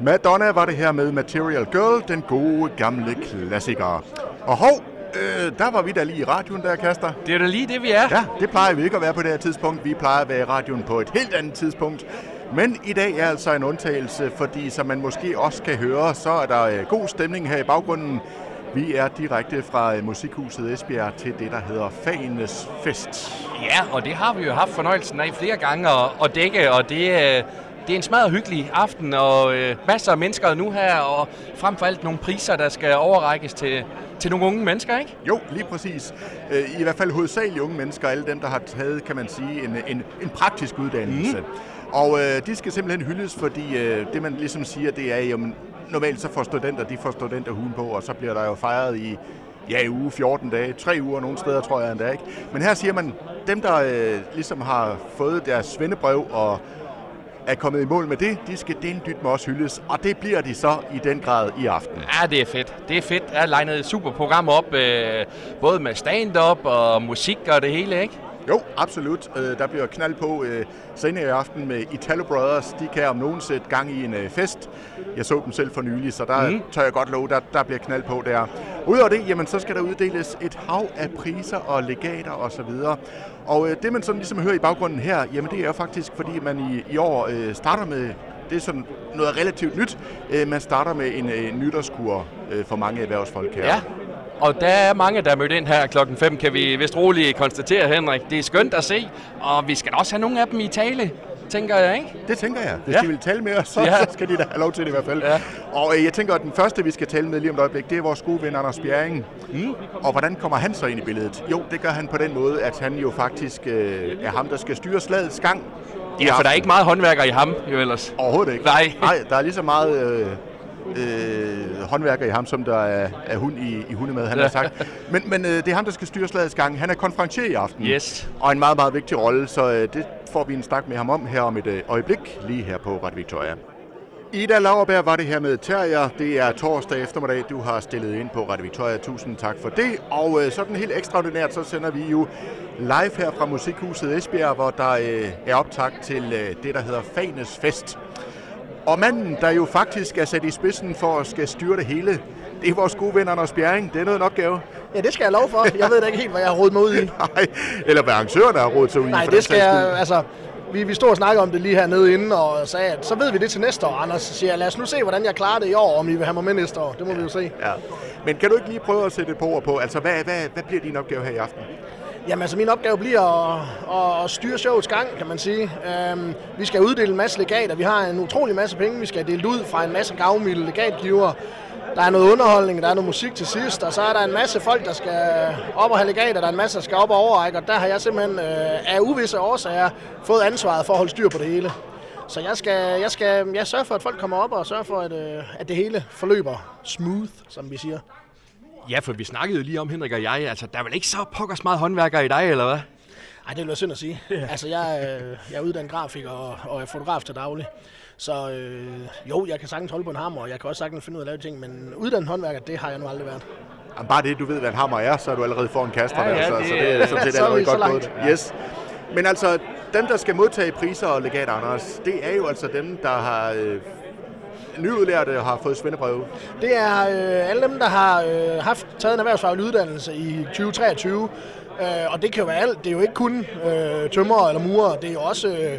Madonna var det her med Material Girl, den gode gamle klassiker. Og hov, øh, der var vi da lige i radioen der, Kaster. Det er da lige det, vi er. Ja, det plejer vi ikke at være på det her tidspunkt. Vi plejer at være i radioen på et helt andet tidspunkt. Men i dag er altså en undtagelse, fordi som man måske også kan høre, så er der øh, god stemning her i baggrunden. Vi er direkte fra øh, Musikhuset Esbjerg til det, der hedder Fagenes Fest. Ja, og det har vi jo haft fornøjelsen af flere gange at, at dække, og det, øh, det er en smadret hyggelig aften, og øh, masser af mennesker nu her, og frem for alt nogle priser, der skal overrækkes til, til nogle unge mennesker, ikke? Jo, lige præcis. Øh, I hvert fald hovedsageligt unge mennesker, alle dem, der har taget, kan man sige, en, en, en praktisk uddannelse. Mm. Og øh, de skal simpelthen hyldes, fordi øh, det man ligesom siger, det er jo, normalt så får studenter, de får studenterhuen på, og så bliver der jo fejret i ja, i uge 14 dage, tre uger nogle steder, tror jeg endda ikke. Men her siger man, dem der øh, ligesom har fået deres svendebrev og er kommet i mål med det, de skal den dyt med også hyldes, og det bliver de så i den grad i aften. Ja, det er fedt. Det er fedt. Jeg har legnet et super program op, øh, både med stand-up og musik og det hele, ikke? Jo, absolut. Øh, der bliver knald på øh, senere i aften med Italo Brothers. De kan om nogen sætte gang i en fest. Jeg så dem selv for nylig, så der mm. tør jeg godt love, der, der bliver knald på der. Udover det, jamen, så skal der uddeles et hav af priser og legater osv. Og, og øh, det, man sådan ligesom hører i baggrunden her, jamen det er jo faktisk, fordi man i, i år øh, starter med det er sådan noget relativt nyt. Øh, man starter med en øh, nytårskur øh, for mange erhvervsfolk her. Ja, og der er mange, der er mødt ind her klokken 5, kan vi vist roligt konstatere, Henrik. Det er skønt at se, og vi skal også have nogle af dem i tale tænker jeg, ikke? Det tænker jeg. Hvis ja. de vil tale med os, så, ja. så skal de da have lov til det i hvert fald. Ja. Og øh, jeg tænker, at den første, vi skal tale med lige om et øjeblik, det er vores gode ven Anders Bjerring. Mm. Og hvordan kommer han så ind i billedet? Jo, det gør han på den måde, at han jo faktisk øh, er ham, der skal styre slagets gang. Ja, for der er ikke meget håndværker i ham, jo ellers. Overhovedet ikke. Nej. Nej, der er lige så meget... Øh, øh, håndværker i ham, som der er, er hund i, i hundemad, han har sagt. Men, men øh, det er ham, der skal styre slagets gang. Han er konferencier i aften. Yes. Og en meget, meget vigtig rolle, så øh, det får vi en snak med ham om her om et øh, øjeblik, lige her på Radio Victoria. Ida Lauerberg var det her med Terrier. Det er torsdag eftermiddag, du har stillet ind på Radio Victoria. Tusind tak for det. Og øh, sådan helt ekstraordinært, så sender vi jo live her fra Musikhuset Esbjerg, hvor der øh, er optakt til øh, det, der hedder Fanes Fest. Og manden, der jo faktisk er sat i spidsen for at skal styre det hele, det er vores gode ven Anders Bjerring. Det er noget en opgave. Ja, det skal jeg lov for. Jeg ved da ikke helt, hvad jeg har rådet mig ud i. Nej, eller hvad arrangørerne har rådet sig ud i. Nej, det skal jeg, altså, vi, vi stod og snakkede om det lige hernede inden, og sagde, at så ved vi det til næste år. Anders siger, lad os nu se, hvordan jeg klarer det i år, om I vil have mig med næste år. Det må ja, vi jo se. Ja. Men kan du ikke lige prøve at sætte et par ord på, altså hvad, hvad, hvad bliver din opgave her i aften? Jamen altså min opgave bliver at, at styre showets gang, kan man sige. Øhm, vi skal uddele en masse legater. Vi har en utrolig masse penge, vi skal dele ud fra en masse gavmilde legatgiver. Der er noget underholdning, der er noget musik til sidst, og så er der en masse folk, der skal op og have legater, der er en masse, der skal op og overrække, og der har jeg simpelthen øh, af uvisse årsager fået ansvaret for at holde styr på det hele. Så jeg skal, jeg skal jeg sørge for, at folk kommer op og sørge for, at, øh, at det hele forløber smooth, som vi siger. Ja, for vi snakkede jo lige om, Henrik og jeg, altså der er vel ikke så pokkers meget håndværker i dig, eller hvad? Nej, det vil være synd at sige. Ja. Altså, jeg, øh, jeg er uddannet grafiker og, og er fotograf til daglig. Så øh, jo, jeg kan sagtens holde på en hammer, og jeg kan også sagtens finde ud af at lave ting, men uddannet håndværker, det har jeg nu aldrig været. Jamen, bare det, du ved, hvad en hammer er, så er du allerede for en kaster. Ja, ja, der, det, så, så det er sådan set allerede godt gået. Yes. Men altså, dem, der skal modtage priser og legat, Anders, det er jo altså dem, der har øh, nyudlærte har fået svendeprøve? Det er øh, alle dem, der har øh, haft taget en erhvervsfaglig uddannelse i 2023. Øh, og det kan jo være alt. Det er jo ikke kun øh, tømmer eller murer. Det er jo også øh,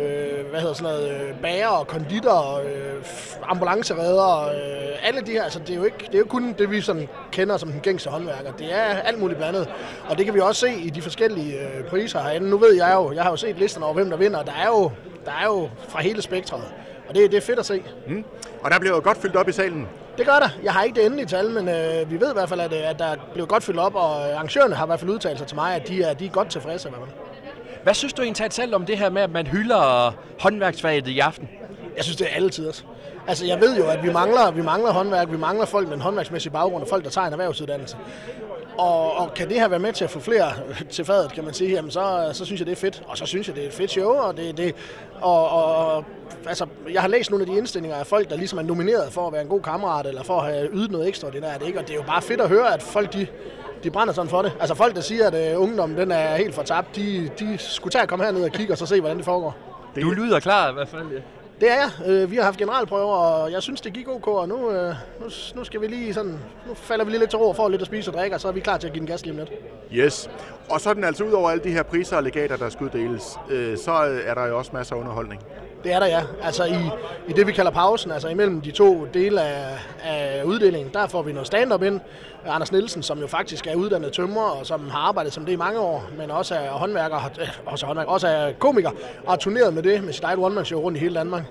øh hvad hedder sådan noget, øh, bager og konditor, øh, ambulanceredder. Øh, alle de her. Altså, det, er jo ikke, det er jo kun det, vi sådan kender som den gængse håndværker. Det er alt muligt blandet. Og det kan vi også se i de forskellige øh, priser herinde. Nu ved jeg jo, jeg har jo set listerne over, hvem der vinder. Der er jo, der er jo fra hele spektret. Og det, det er fedt at se. Mm. Og der bliver jo godt fyldt op i salen. Det gør der. Jeg har ikke det endelige tal, men øh, vi ved i hvert fald, at, øh, at der bliver godt fyldt op, og arrangørerne har i hvert fald udtalt sig til mig, at de er, de er godt tilfredse. Med Hvad synes du egentlig selv om det her med, at man hylder håndværksfaget i aften? Jeg synes, det er altid. Altså, jeg ved jo, at vi mangler, vi mangler håndværk, vi mangler folk med en håndværksmæssig baggrund, og folk, der tager en erhvervsuddannelse. Og, og kan det her være med til at få flere til fadet, kan man sige, jamen så, så synes jeg, det er fedt. Og så synes jeg, det er et fedt show, og det, det og, og altså, jeg har læst nogle af de indstillinger af folk, der ligesom er nomineret for at være en god kammerat, eller for at have ydet noget ekstra, det der, det ikke? og det er jo bare fedt at høre, at folk de, de brænder sådan for det. Altså folk, der siger, at uh, ungdommen den er helt fortabt, de, de skulle tage at komme herned og kigge, og så se, hvordan det foregår. Du lyder klar i hvert fald, ja. Det er jeg. Øh, vi har haft generalprøver, og jeg synes, det gik ok, og nu, øh, nu, nu skal vi lige sådan, nu falder vi lige lidt til ro og får lidt at spise og drikke, og så er vi klar til at give den gas lige om lidt. Yes. Og så er den altså ud over alle de her priser og legater, der skal uddeles, øh, så er der jo også masser af underholdning. Det er der, ja. Altså i, i det, vi kalder pausen, altså imellem de to dele af, af uddelingen, der får vi noget stand-up ind. Anders Nielsen, som jo faktisk er uddannet tømrer, og som har arbejdet som det i mange år, men også er håndværker, øh, også, håndværker, også er komiker, og har turneret med det med sit eget one-man-show rundt i hele Danmark.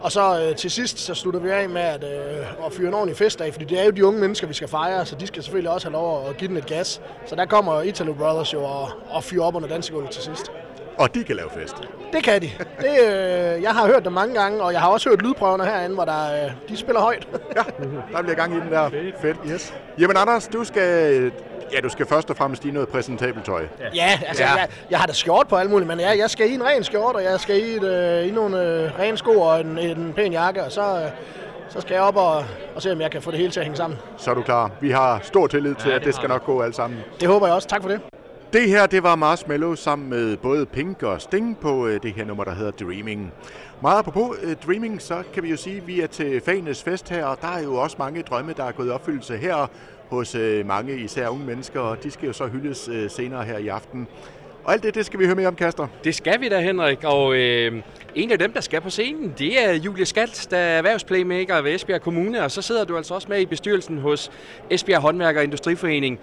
Og så øh, til sidst, så slutter vi af med at, øh, at fyre en ordentlig fest af, fordi det er jo de unge mennesker, vi skal fejre, så de skal selvfølgelig også have lov at give den et gas. Så der kommer Italo Brothers jo og, og fyre op under dansegulvet til sidst. Og de kan lave fest. Det kan de. Det, øh, jeg har hørt det mange gange, og jeg har også hørt lydprøverne herinde, hvor der, øh, de spiller højt. ja, der bliver gang i den der. Fedt. Yes. Jamen Anders, du skal Ja, du skal først og fremmest i noget præsentabelt tøj. Ja, ja altså, ja. Jeg, jeg har da skjort på alt muligt, men jeg, jeg skal i en ren skjort, og jeg skal i, et, øh, i nogle øh, rene sko og en, en pæn jakke, og så, øh, så skal jeg op og, og se, om jeg kan få det hele til at hænge sammen. Så er du klar. Vi har stor tillid til, ja, det at det skal nok gå alt sammen. Det håber jeg også. Tak for det. Det her, det var Marshmallow sammen med både Pink og Sting på øh, det her nummer, der hedder Dreaming. Meget apropos øh, Dreaming, så kan vi jo sige, at vi er til fagenes Fest her, og der er jo også mange drømme, der er gået i opfyldelse her hos øh, mange, især unge mennesker, og de skal jo så hyldes senere her i aften. Og alt det, det skal vi høre mere om, Kaster. Det skal vi da, Henrik. Og øh, en af dem, der skal på scenen, det er Julie Skalt, der er erhvervsplaymaker ved Esbjerg Kommune. Og så sidder du altså også med i bestyrelsen hos Esbjerg Håndværker og Industriforening.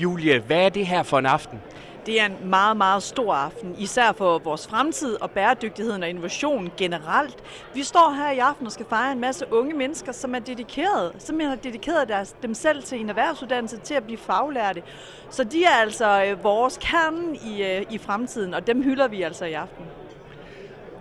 Julie, hvad er det her for en aften? Det er en meget, meget stor aften, især for vores fremtid og bæredygtigheden og innovation generelt. Vi står her i aften og skal fejre en masse unge mennesker, som er dedikeret, som har dedikeret deres, dem selv til en erhvervsuddannelse, til at blive faglærte. Så de er altså øh, vores kerne i, øh, i fremtiden, og dem hylder vi altså i aften.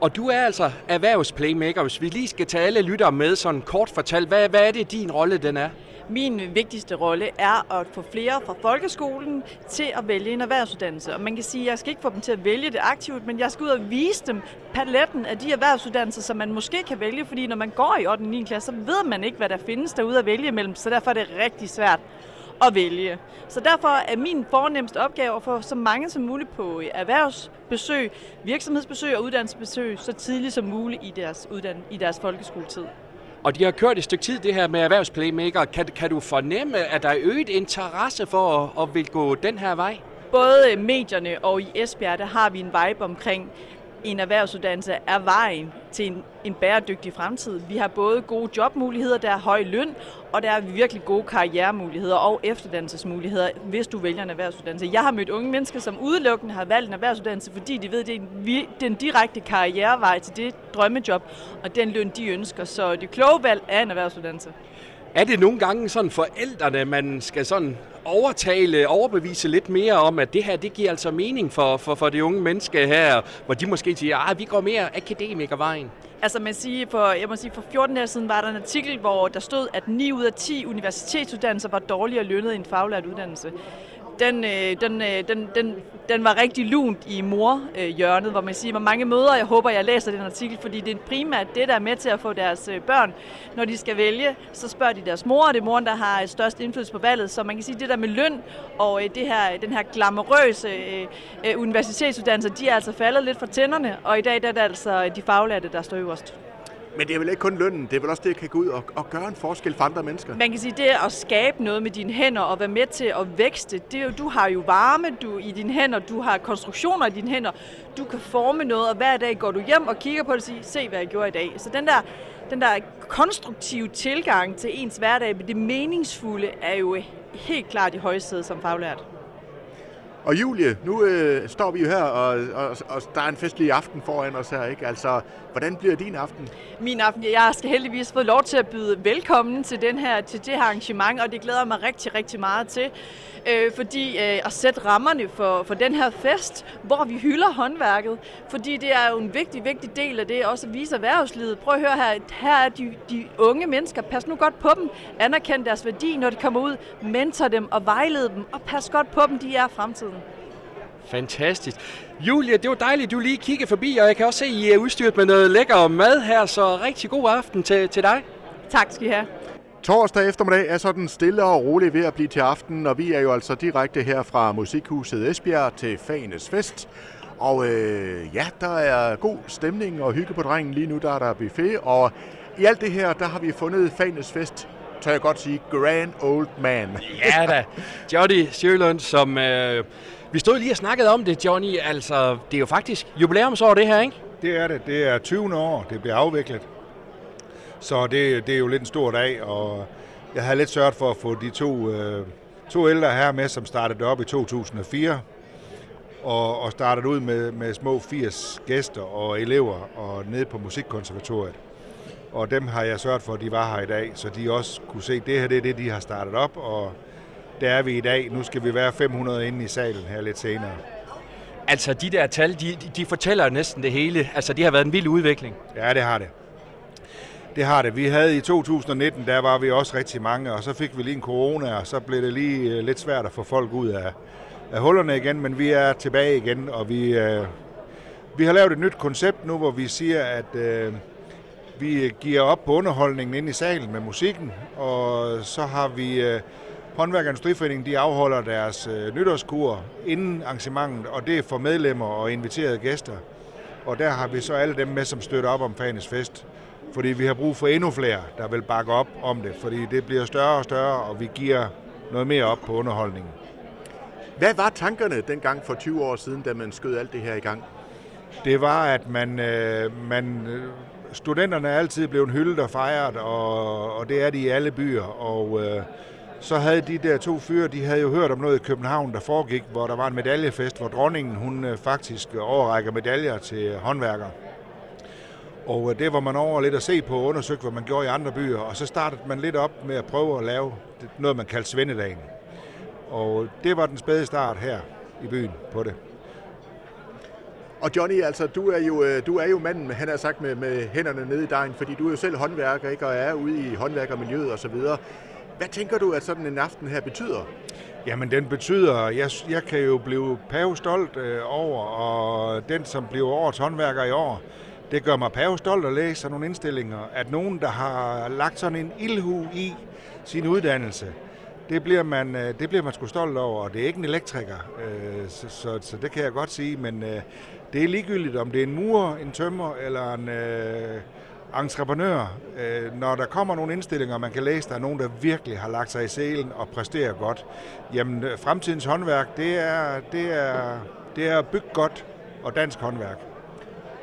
Og du er altså erhvervsplaymaker. Hvis vi lige skal tage alle lyttere med sådan kort fortalt, hvad, hvad er det din rolle den er? Min vigtigste rolle er at få flere fra folkeskolen til at vælge en erhvervsuddannelse. Og man kan sige, at jeg skal ikke få dem til at vælge det aktivt, men jeg skal ud og vise dem paletten af de erhvervsuddannelser, som man måske kan vælge, fordi når man går i 8. og 9. klasse, så ved man ikke, hvad der findes derude at vælge imellem, så derfor er det rigtig svært at vælge. Så derfor er min fornemmeste opgave at få så mange som muligt på erhvervsbesøg, virksomhedsbesøg og uddannelsesbesøg så tidligt som muligt i deres, uddann- i deres folkeskoletid. Og de har kørt et stykke tid, det her med erhvervsplaymaker. Kan, kan du fornemme, at der er øget interesse for at, at vil gå den her vej? Både medierne og i Esbjerg, der har vi en vibe omkring, en erhvervsuddannelse er vejen til en, en bæredygtig fremtid. Vi har både gode jobmuligheder, der er høj løn, og der er virkelig gode karrieremuligheder og efterdannelsesmuligheder, hvis du vælger en erhvervsuddannelse. Jeg har mødt unge mennesker, som udelukkende har valgt en erhvervsuddannelse, fordi de ved, at det er den direkte karrierevej til det drømmejob, og den løn, de ønsker. Så det kloge valg er en erhvervsuddannelse. Er det nogle gange sådan forældrene, man skal sådan overtale, overbevise lidt mere om, at det her, det giver altså mening for, for, for de unge mennesker her, hvor de måske siger, at vi går mere akademikervejen? Altså man siger, for, jeg må sige, for 14 år siden var der en artikel, hvor der stod, at 9 ud af 10 universitetsuddannelser var dårligere lønnet end faglært uddannelse den, øh, den, øh, den, den, den var rigtig lunt i mor-hjørnet, hvor man siger, hvor mange møder, jeg håber, jeg læser den artikel, fordi det er primært det, der er med til at få deres øh, børn, når de skal vælge, så spørger de deres mor, og det er moren, der har øh, størst indflydelse på valget, så man kan sige, det der med løn og øh, det her, den her glamourøse universitetsuddannelse, de er altså faldet lidt fra tænderne, og i dag der er det altså de faglærte, der står øverst. Men det er vel ikke kun lønnen, det er vel også det, at kan gå ud og, og gøre en forskel for andre mennesker. Man kan sige, det at skabe noget med dine hænder og være med til at vækste, det er jo, du har jo varme du, i dine hænder, du har konstruktioner i dine hænder, du kan forme noget, og hver dag går du hjem og kigger på det og siger, se hvad jeg gjorde i dag. Så den der, den der konstruktive tilgang til ens hverdag, det meningsfulde, er jo helt klart i højsædet som faglært. Og Julie, nu øh, står vi jo her, og, og, og der er en festlig aften foran os her, ikke? Altså, hvordan bliver din aften? Min aften, jeg skal heldigvis få lov til at byde velkommen til, den her, til det her arrangement, og det glæder mig rigtig, rigtig meget til. Øh, fordi øh, at sætte rammerne for, for den her fest, hvor vi hylder håndværket, fordi det er jo en vigtig, vigtig del af det, også at vise erhvervslivet. Prøv at høre her, her er de, de unge mennesker, pas nu godt på dem, anerkend deres værdi, når de kommer ud, mentor dem og vejled dem, og pas godt på dem, de er fremtiden. Fantastisk. Julia, det var dejligt, du lige kiggede forbi, og jeg kan også se, at I er udstyret med noget lækker mad her, så rigtig god aften til, til dig. Tak skal I have. Torsdag eftermiddag er sådan stille og roligt ved at blive til aften, og vi er jo altså direkte her fra Musikhuset Esbjerg til Fanes Fest. Og øh, ja, der er god stemning og hygge på drengen lige nu. Der er der buffet, og i alt det her, der har vi fundet Fanes Fest, tør jeg godt sige, Grand Old Man. Ja da, Johnny Sjølund, som... Øh, vi stod lige og snakkede om det, Johnny. Altså, det er jo faktisk jubilæumsår, det her, ikke? Det er det. Det er 20. år, det bliver afviklet. Så det, det er jo lidt en stor dag, og jeg havde lidt sørget for at få de to, øh, to ældre her med, som startede op i 2004, og, og startede ud med, med små 80 gæster og elever og nede på Musikkonservatoriet. Og dem har jeg sørget for, at de var her i dag, så de også kunne se, at det her det er det, de har startet op, og der er vi i dag. Nu skal vi være 500 inde i salen her lidt senere. Altså, de der tal, de, de fortæller næsten det hele. Altså, det har været en vild udvikling. Ja, det har det. Det har det. Vi havde i 2019, der var vi også rigtig mange, og så fik vi lige en corona, og så blev det lige øh, lidt svært at få folk ud af, af hullerne igen, men vi er tilbage igen, og vi, øh, vi har lavet et nyt koncept nu, hvor vi siger, at øh, vi giver op på underholdningen ind i salen med musikken, og så har vi øh, Håndværk og Industriforeningen, de afholder deres øh, nytårskur inden arrangementet, og det er for medlemmer og inviterede gæster. Og der har vi så alle dem med, som støtter op om Fanes Fest. Fordi vi har brug for endnu flere, der vil bakke op om det. Fordi det bliver større og større, og vi giver noget mere op på underholdningen. Hvad var tankerne dengang for 20 år siden, da man skød alt det her i gang? Det var, at man, øh, man øh, studenterne er altid blevet hyldet og fejret, og, og det er de i alle byer. Og øh, så havde de der to fyre, de havde jo hørt om noget i København, der foregik, hvor der var en medaljefest, hvor dronningen hun øh, faktisk overrækker medaljer til øh, håndværkere. Og øh, det var man over lidt at se på og undersøge, hvad man gjorde i andre byer. Og så startede man lidt op med at prøve at lave noget, man kaldte Svendedagen. Og det var den spæde start her i byen på det. Og Johnny, altså, du er jo, du er jo manden, han har sagt, med, med hænderne nede i dejen, fordi du er jo selv håndværker, ikke, og er ude i håndværkermiljøet osv. Hvad tænker du, at sådan en aften her betyder? Jamen, den betyder, jeg, jeg kan jo blive pavestolt øh, over, og den, som bliver årets håndværker i år, det gør mig pavestolt at læse sådan nogle indstillinger, at nogen, der har lagt sådan en ildhu i sin uddannelse, det bliver man, øh, det bliver man sgu stolt over, og det er ikke en elektriker, øh, så, så, så det kan jeg godt sige, men øh, det er ligegyldigt, om det er en murer, en tømmer eller en øh, entreprenør. Øh, når der kommer nogle indstillinger, man kan læse, der er nogen, der virkelig har lagt sig i selen og præsterer godt, jamen øh, fremtidens håndværk, det er, det er, det er bygge godt og dansk håndværk.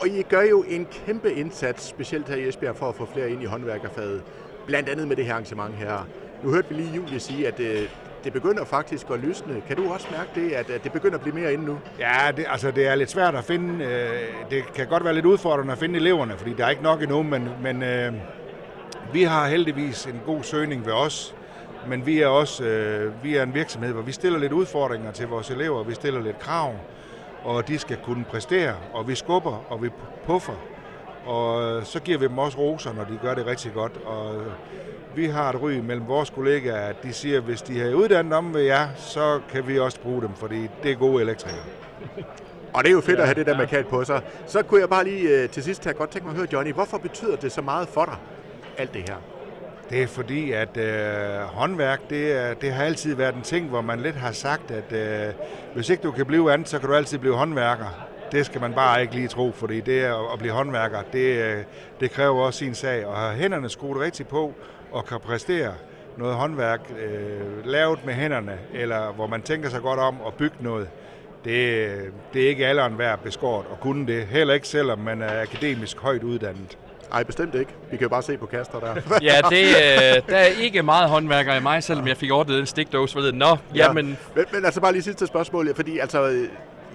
Og I gør jo en kæmpe indsats, specielt her i Esbjerg, for at få flere ind i håndværkerfaget. Blandt andet med det her arrangement her. Nu hørte vi lige Julie sige, at øh, det begynder faktisk at lysne. Kan du også mærke det, at, at det begynder at blive mere inde nu? Ja, det, altså det er lidt svært at finde. Øh, det kan godt være lidt udfordrende at finde eleverne, fordi der er ikke nok endnu, men, men øh, vi har heldigvis en god søgning ved os. Men vi er også øh, vi er en virksomhed, hvor vi stiller lidt udfordringer til vores elever, vi stiller lidt krav, og de skal kunne præstere, og vi skubber, og vi puffer. Og så giver vi dem også roser, når de gør det rigtig godt. Og vi har et ry mellem vores kollegaer, at de siger, at hvis de har uddannet om ved jer, så kan vi også bruge dem, fordi det er gode elektrikere. Og det er jo fedt at have det der markat på sig. Så kunne jeg bare lige øh, til sidst have godt tænke mig at høre, Johnny, hvorfor betyder det så meget for dig, alt det her? Det er fordi, at øh, håndværk, det, er, det har altid været en ting, hvor man lidt har sagt, at øh, hvis ikke du kan blive andet, så kan du altid blive håndværker. Det skal man bare ikke lige tro, fordi det at blive håndværker, det, øh, det kræver også sin sag. Og have hænderne skruet rigtigt på og kan præstere noget håndværk øh, lavet med hænderne, eller hvor man tænker sig godt om at bygge noget, det, det er ikke alderen værd beskåret at kunne det. Heller ikke selvom man er akademisk højt uddannet. Nej, bestemt ikke. Vi kan jo bare se på Kaster der. ja, det, øh, der er ikke meget håndværker i mig, selvom jeg fik ordnet en stikdåse. Ved Nå, ja. jamen... Men, men altså bare lige sidste spørgsmål, fordi altså,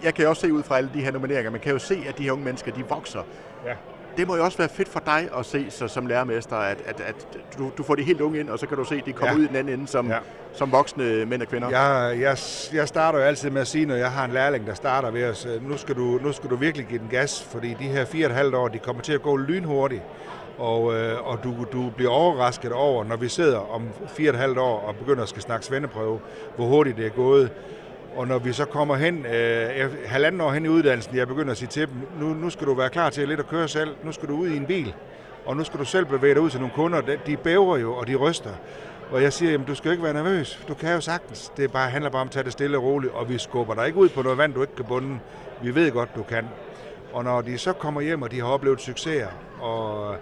jeg kan jo også se ud fra alle de her nomineringer, man kan jo se, at de her unge mennesker, de vokser. Ja det må jo også være fedt for dig at se så, som lærermester, at, at, at du, du får de helt unge ind, og så kan du se, at de kommer ja. ud i den anden ende som, ja. som voksne mænd og kvinder. Jeg, jeg, jeg starter jo altid med at sige, når jeg har en lærling, der starter ved os, nu skal du, nu skal du virkelig give den gas, fordi de her fire og et halvt år, de kommer til at gå lynhurtigt. Og, øh, og du, du bliver overrasket over, når vi sidder om fire og et halvt år og begynder at skal snakke svendeprøve, hvor hurtigt det er gået. Og når vi så kommer hen, øh, halvanden år hen i uddannelsen, jeg begynder at sige til dem, nu, nu skal du være klar til lidt at køre selv, nu skal du ud i en bil, og nu skal du selv bevæge dig ud til nogle kunder, de bæver jo, og de ryster. Og jeg siger, jamen du skal ikke være nervøs, du kan jo sagtens. Det bare, handler bare om at tage det stille og roligt, og vi skubber dig ikke ud på noget vand, du ikke kan bunde. vi ved godt, du kan. Og når de så kommer hjem, og de har oplevet succeser, og,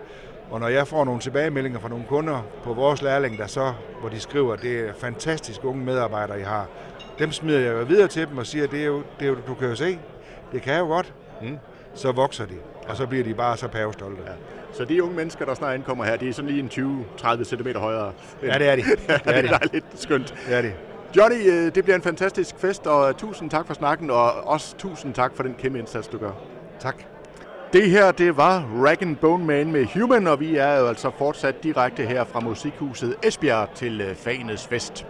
og når jeg får nogle tilbagemeldinger fra nogle kunder på vores lærling, der så, hvor de skriver, det er fantastisk unge medarbejdere, I har, dem smider jeg jo videre til dem og siger, det er jo, det er jo, du kan jo se, det kan jo godt. Mm. Så vokser de, og så bliver de bare så pavestolte. Ja. Så de unge mennesker, der snart indkommer her, de er sådan lige en 20-30 cm højere. Ja, det er de. Det er, det er lidt skønt. Det er de. Johnny, øh, det bliver en fantastisk fest, og tusind tak for snakken, og også tusind tak for den kæmpe indsats, du gør. Tak. Det her, det var Rag Bone Man med Human, og vi er jo altså fortsat direkte her fra Musikhuset Esbjerg til øh, Fagenes Fest.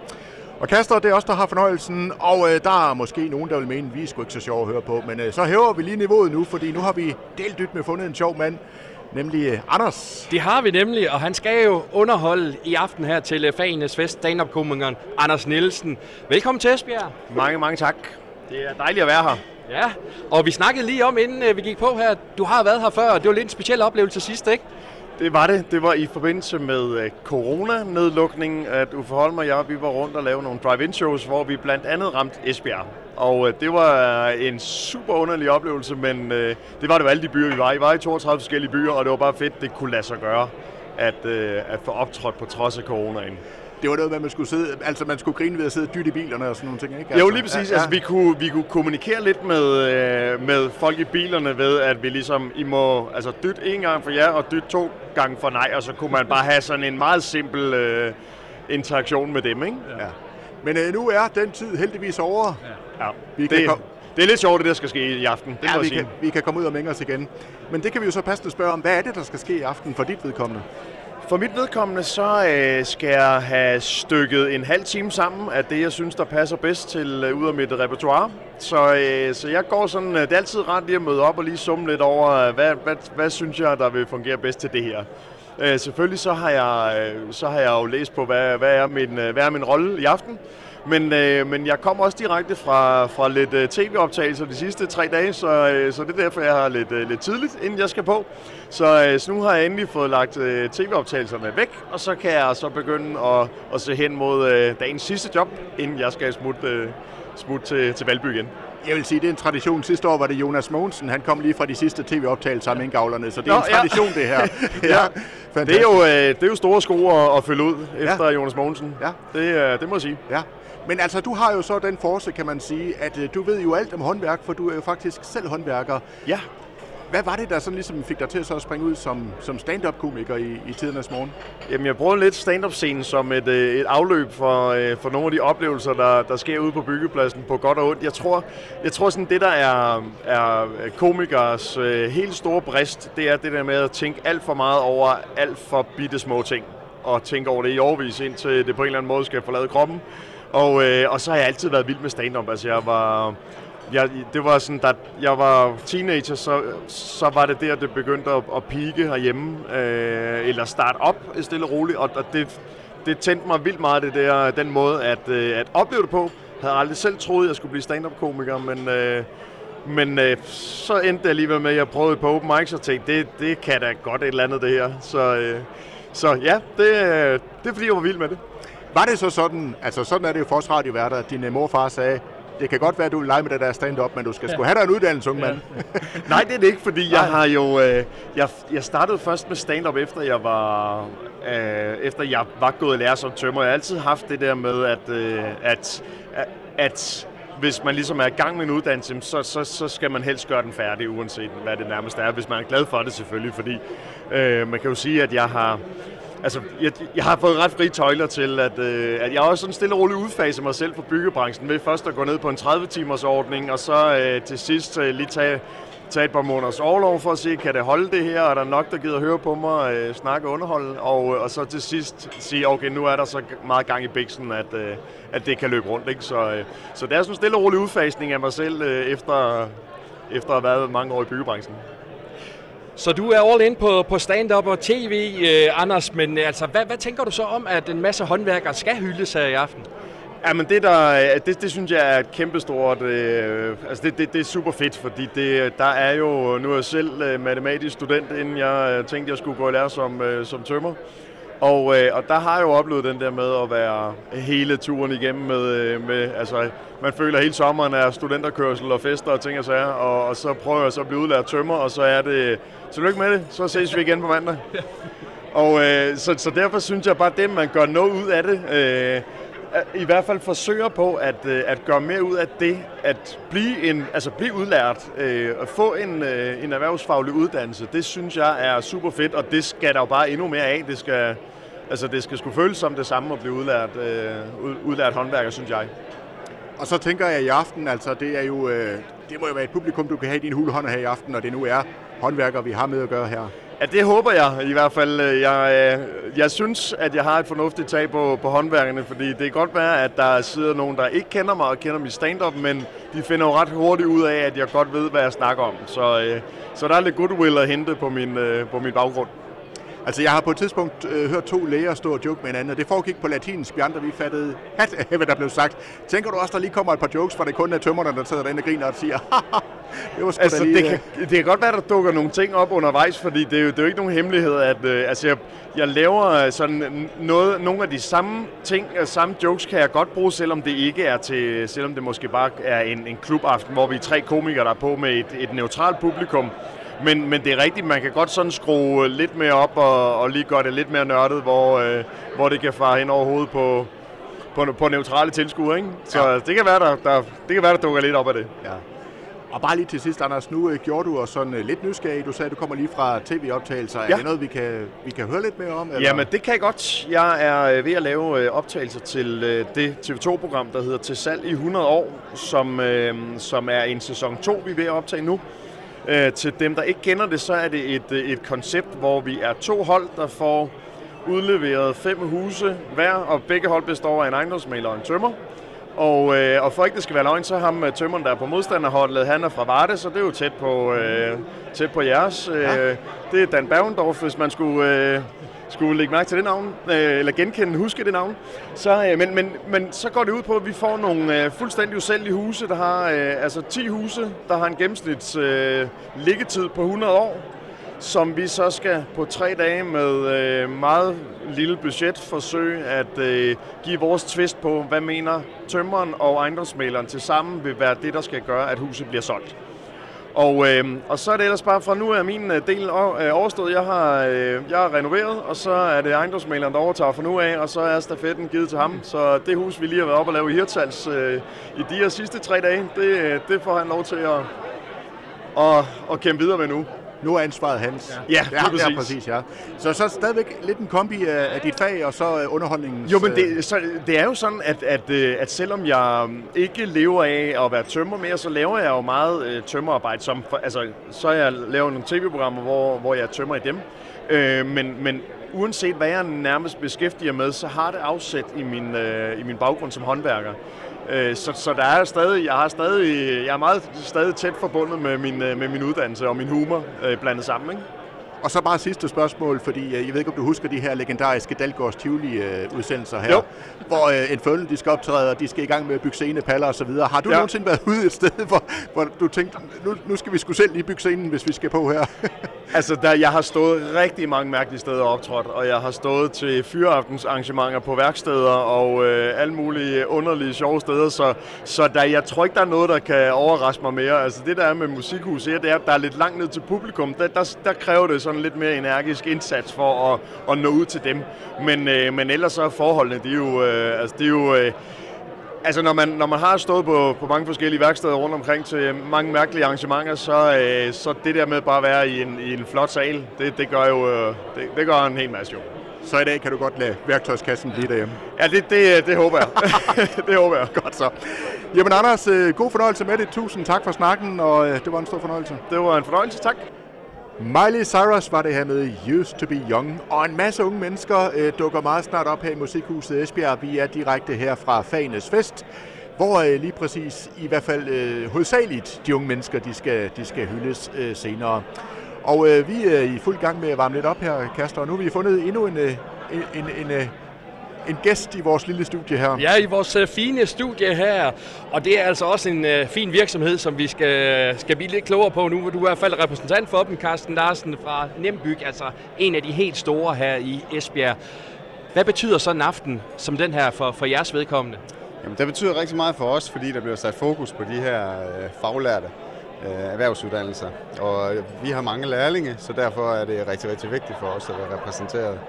Og Kaster, det er os, der har fornøjelsen, og øh, der er måske nogen, der vil mene, at vi er sgu ikke så sjove at høre på, men øh, så hæver vi lige niveauet nu, fordi nu har vi delt dyt med fundet en sjov mand, nemlig øh, Anders. Det har vi nemlig, og han skal jo underholde i aften her til øh, Fagenes Fest, stand-up-komikeren Anders Nielsen. Velkommen til Esbjerg. Mange, mange tak. Det er dejligt at være her. Ja, og vi snakkede lige om, inden øh, vi gik på her, du har været her før, og det var lidt en speciel oplevelse sidst, ikke? Det var det. Det var i forbindelse med coronanedlukningen, corona-nedlukningen, at Uffe Holm og jeg, vi var rundt og lavede nogle drive-in shows, hvor vi blandt andet ramte Esbjerg. Og øh, det var øh, en super underlig oplevelse, men det var det jo alle de byer, vi var i. Vi var i 32 forskellige byer, og det var bare fedt, det kunne lade sig gøre at, at få optrådt på trods af coronaen det var noget med, at man skulle sidde, altså man skulle grine ved at sidde dyt i bilerne og sådan nogle ting, ikke? Altså, jo, lige præcis. Ja, ja. Altså, vi, kunne, vi kunne kommunikere lidt med, øh, med folk i bilerne ved, at vi ligesom, I må altså, dyt en gang for ja, og dyt to gange for nej, og så kunne man bare have sådan en meget simpel øh, interaktion med dem, ikke? Ja. Men øh, nu er den tid heldigvis over. Ja. ja. Vi kan det, kom... det er lidt sjovt, det der skal ske i aften. Det ja, vi, sige. kan, vi kan komme ud og mænge os igen. Men det kan vi jo så passende spørge om. Hvad er det, der skal ske i aften for dit vedkommende? For mit vedkommende, så øh, skal jeg have stykket en halv time sammen af det, jeg synes, der passer bedst til øh, ud af mit repertoire. Så, øh, så jeg går sådan, øh, det er altid rart lige at møde op og lige summe lidt over, øh, hvad, hvad, hvad synes jeg, der vil fungere bedst til det her. Øh, selvfølgelig så har, jeg, øh, så har jeg jo læst på, hvad, hvad, er min, øh, hvad er min rolle i aften. Men, øh, men jeg kommer også direkte fra, fra lidt øh, tv-optagelser de sidste tre dage, så, øh, så det er derfor, jeg har lidt, øh, lidt tidligt, inden jeg skal på. Så, øh, så nu har jeg endelig fået lagt øh, tv-optagelserne væk, og så kan jeg så begynde at, at se hen mod øh, dagens sidste job, inden jeg skal smutte, øh, smutte til, til Valby igen. Jeg vil sige, det er en tradition. Sidste år var det Jonas Mogensen. Han kom lige fra de sidste tv-optagelser med Minkavlerne, så det er Nå, en tradition, ja. det her. ja. Det, er jo, øh, det er jo store sko at, at fylde ud efter ja. Jonas Mogensen. Ja. Det, øh, det må jeg sige. Ja. Men altså, du har jo så den force, kan man sige, at øh, du ved jo alt om håndværk, for du er jo faktisk selv håndværker. Ja. Hvad var det, der sådan ligesom fik dig til så at springe ud som, som stand-up-komiker i, i tidernes morgen? Jamen, jeg bruger lidt stand-up-scenen som et, øh, et afløb for, øh, for nogle af de oplevelser, der, der sker ude på byggepladsen på godt og ondt. Jeg tror, jeg tror sådan, det der er, er komikers øh, helt store brist, det er det der med at tænke alt for meget over alt for bitte små ting. Og tænke over det i overvis, indtil det på en eller anden måde skal forlade kroppen. Og, øh, og så har jeg altid været vild med stand-up. Altså, jeg var... Jeg, det var sådan, da jeg var teenager, så, så var det der, det begyndte at, at pike herhjemme, øh, eller starte op stille og roligt, og, og det, det tændte mig vildt meget, det der, den måde at, øh, at opleve det på. Jeg havde aldrig selv troet, at jeg skulle blive stand-up-komiker, men, øh, men øh, så endte det alligevel med, at jeg prøvede på open mics og tænkte, det, det kan da godt et eller andet, det her. Så, øh, så ja, det, øh, det er fordi, jeg var vild med det. Var det så sådan, altså sådan er det jo for os radioværter, at din øh, morfar sagde, det kan godt være, at du vil lege med det der stand-up, men du skal ja. sgu have dig en uddannelse, unge mand. Nej, det er det ikke, fordi jeg har jo... Øh, jeg, jeg startede først med stand-up, efter jeg var, øh, efter jeg var gået i lære som tømmer. Jeg har altid haft det der med, at, øh, at, at, at hvis man ligesom er i gang med en uddannelse, så, så, så skal man helst gøre den færdig, uanset hvad det nærmest er. Hvis man er glad for det selvfølgelig, fordi øh, man kan jo sige, at jeg har altså, jeg, jeg har fået ret fri tøjler til, at, øh, at jeg også sådan stille og roligt udfaser mig selv fra byggebranchen ved først at gå ned på en 30-timers ordning, og så øh, til sidst øh, lige tage, tage et par måneders overlov for at se, kan det holde det her, er der nok, der gider høre på mig, øh, snakke og underholde, og, øh, og så til sidst sige, okay, nu er der så meget gang i biksen, at, øh, at det kan løbe rundt. Ikke? Så, øh, så det er sådan en stille og rolig udfasning af mig selv, øh, efter, efter at have været mange år i byggebranchen. Så du er all in på, på stand-up og tv, eh, øh, Anders, men øh, altså, hvad, hvad tænker du så om, at en masse håndværkere skal hyldes her i aften? Jamen det der, øh, det, det synes jeg er et kæmpestort, øh, altså det, det, det er super fedt, fordi det, der er jo, nu er jeg selv øh, matematisk student, inden jeg øh, tænkte, jeg skulle gå i lære som, øh, som tømmer. Og, øh, og der har jeg jo oplevet den der med at være hele turen igennem med, øh, med altså, man føler hele sommeren er studenterkørsel og fester og ting og sager, og, og så prøver jeg så at blive udlært tømmer, og så er det, tillykke med det, så ses vi igen på mandag. Og øh, så, så derfor synes jeg bare, det man gør noget ud af det, øh, i hvert fald forsøger på at, øh, at gøre mere ud af det, at blive, en, altså blive udlært, øh, at få en, øh, en erhvervsfaglig uddannelse, det synes jeg er super fedt, og det skal der jo bare endnu mere af. Det skal, altså det skal sgu føles som det samme at blive udlært, øh, udlært håndværker, synes jeg. Og så tænker jeg i aften, altså det er jo, øh, det må jo være et publikum, du kan have i din hulehånd her i aften, og det nu er håndværkere, vi har med at gøre her. Ja, det håber jeg i hvert fald. Jeg, øh, jeg synes, at jeg har et fornuftigt tag på, på håndværkerne, fordi det kan godt være, at der sidder nogen, der ikke kender mig og kender min stand-up, men de finder jo ret hurtigt ud af, at jeg godt ved, hvad jeg snakker om. Så, øh, så der er lidt goodwill at hente på min, øh, på min baggrund. Altså, jeg har på et tidspunkt øh, hørt to læger stå og joke med hinanden, og det foregik på latinsk. Vi andre, vi fattede hat af, hvad der blev sagt. Tænker du også, der lige kommer et par jokes, hvor det kun er tømmerne, der sidder derinde og griner og siger, det var altså, lige, det, kan, det kan godt være, der dukker nogle ting op undervejs, fordi det er jo, det er jo ikke nogen hemmelighed, at øh, altså, jeg, jeg laver sådan noget, nogle af de samme ting, øh, samme jokes kan jeg godt bruge, selvom det ikke er til, selvom det måske bare er en, en klubaften, hvor vi er tre komikere, der er på med et, et neutralt publikum. Men, men det er rigtigt, man kan godt sådan skrue lidt mere op og, og lige gøre det lidt mere nørdet, hvor, øh, hvor det kan fare hen over hovedet på, på, på neutrale tilskuere. Ikke? Så ja. det, kan være, der, der, det kan være, der dukker lidt op af det. Ja. Og bare lige til sidst, Anders, nu øh, gjorde du os sådan øh, lidt nysgerrig. Du sagde, at du kommer lige fra tv-optagelser. Ja. Er det noget, vi kan, vi kan høre lidt mere om? Eller? Jamen, det kan jeg godt. Jeg er øh, ved at lave optagelser til det TV2-program, der hedder Til salg i 100 år, som, som er en sæson 2, vi er ved at optage nu. Øh, til dem, der ikke kender det, så er det et, øh, et koncept, hvor vi er to hold, der får udleveret fem huse hver, og begge hold består af en ejendomsmaler og en tømmer. Og, øh, og for ikke det skal være løgn, så ham øh, tømmeren, der er på modstanderholdet, han er fra Varde, så det er jo tæt på, øh, tæt på jeres. Øh, ja. Det er Dan Bergendorf, hvis man skulle, øh, skulle lægge mærke til det navn, øh, eller genkende, huske det navn. Så, øh, men, men, men så går det ud på, at vi får nogle øh, fuldstændig usælgelige huse, der har øh, altså 10 huse, der har en gennemsnits øh, liggetid på 100 år som vi så skal på tre dage med øh, meget lille budget forsøge at øh, give vores twist på, hvad mener tømmeren og ejendomsmaleren til sammen vil være det, der skal gøre, at huset bliver solgt. Og, øh, og så er det ellers bare fra nu er min øh, del øh, overstået. Jeg har, øh, jeg har renoveret, og så er det ejendomsmaleren, der overtager fra nu af, og så er stafetten givet til ham. Så det hus, vi lige har været op og lave i Hirtals øh, i de her sidste tre dage, det, øh, det får han lov til at, at, at kæmpe videre med nu. Nu er ansvaret hans. Ja, ja, det er præcis. præcis. ja. Så så stadigvæk lidt en kombi af dit fag og så øh, underholdningens... Jo, men det, øh, så, det er jo sådan, at, at, øh, at selvom jeg ikke lever af at være tømmer mere, så laver jeg jo meget tømmerarbejde. Som, altså, så jeg laver nogle tv-programmer, hvor, hvor jeg tømmer i dem. Uh, men, men uanset hvad jeg nærmest beskæftiger med, så har det afsæt i min, uh, i min baggrund som håndværker. Øh, så, så der er stadig, jeg, har stadig, jeg er meget stadig tæt forbundet med min, øh, med min uddannelse og min humor øh, blandet sammen. Ikke? Og så bare sidste spørgsmål, fordi jeg ved ikke, om du husker de her legendariske Dalgårds Tivoli-udsendelser her, jo. hvor øh, en følge, de skal optræde, og de skal i gang med at bygge scenepaller osv. Har du ja. nogensinde været ude et sted, hvor, hvor du tænkte, nu, nu skal vi sgu selv lige bygge scenen, hvis vi skal på her? altså, der, jeg har stået rigtig mange mærkelige steder optrådt, og jeg har stået til fyraftens arrangementer på værksteder og øh, alle mulige underlige sjove steder, så, så der, jeg tror ikke, der er noget, der kan overraske mig mere. Altså, det der er med musikhus her, det er, at der er lidt langt ned til publikum. Der, der, der kræver det sådan lidt mere energisk indsats for at, at nå ud til dem. Men, øh, men ellers så er forholdene, de er jo, øh, altså, de er jo øh, Altså, når man, når man har stået på, på mange forskellige værksteder rundt omkring til mange mærkelige arrangementer, så, øh, så det der med bare at være i en, i en flot sal, det, det gør jo øh, det, det gør en hel masse jo. Så i dag kan du godt lade værktøjskassen blive derhjemme? Ja, det, det, det håber jeg. det håber jeg. Godt så. Jamen Anders, øh, god fornøjelse med det. Tusind tak for snakken, og øh, det var en stor fornøjelse. Det var en fornøjelse, tak. Miley Cyrus var det her med Used to be Young, og en masse unge mennesker øh, dukker meget snart op her i Musikhuset Esbjerg. Vi er direkte her fra Fanes Fest, hvor øh, lige præcis, i hvert fald øh, hovedsageligt, de unge mennesker, de skal, de skal hyldes øh, senere. Og øh, vi er i fuld gang med at varme lidt op her, Kaster, og nu har vi fundet endnu en, øh, en, en, en, en, en gæst i vores lille studie her. Ja, i vores uh, fine studie her. Og det er altså også en uh, fin virksomhed, som vi skal, skal blive lidt klogere på nu, hvor du er i hvert fald repræsentant for dem, Carsten Larsen fra Nembyg, altså en af de helt store her i Esbjerg. Hvad betyder så en aften som den her for, for jeres vedkommende? Jamen, det betyder rigtig meget for os, fordi der bliver sat fokus på de her øh, faglærte øh, erhvervsuddannelser. Og vi har mange lærlinge, så derfor er det rigtig, rigtig vigtigt for os at være repræsenteret.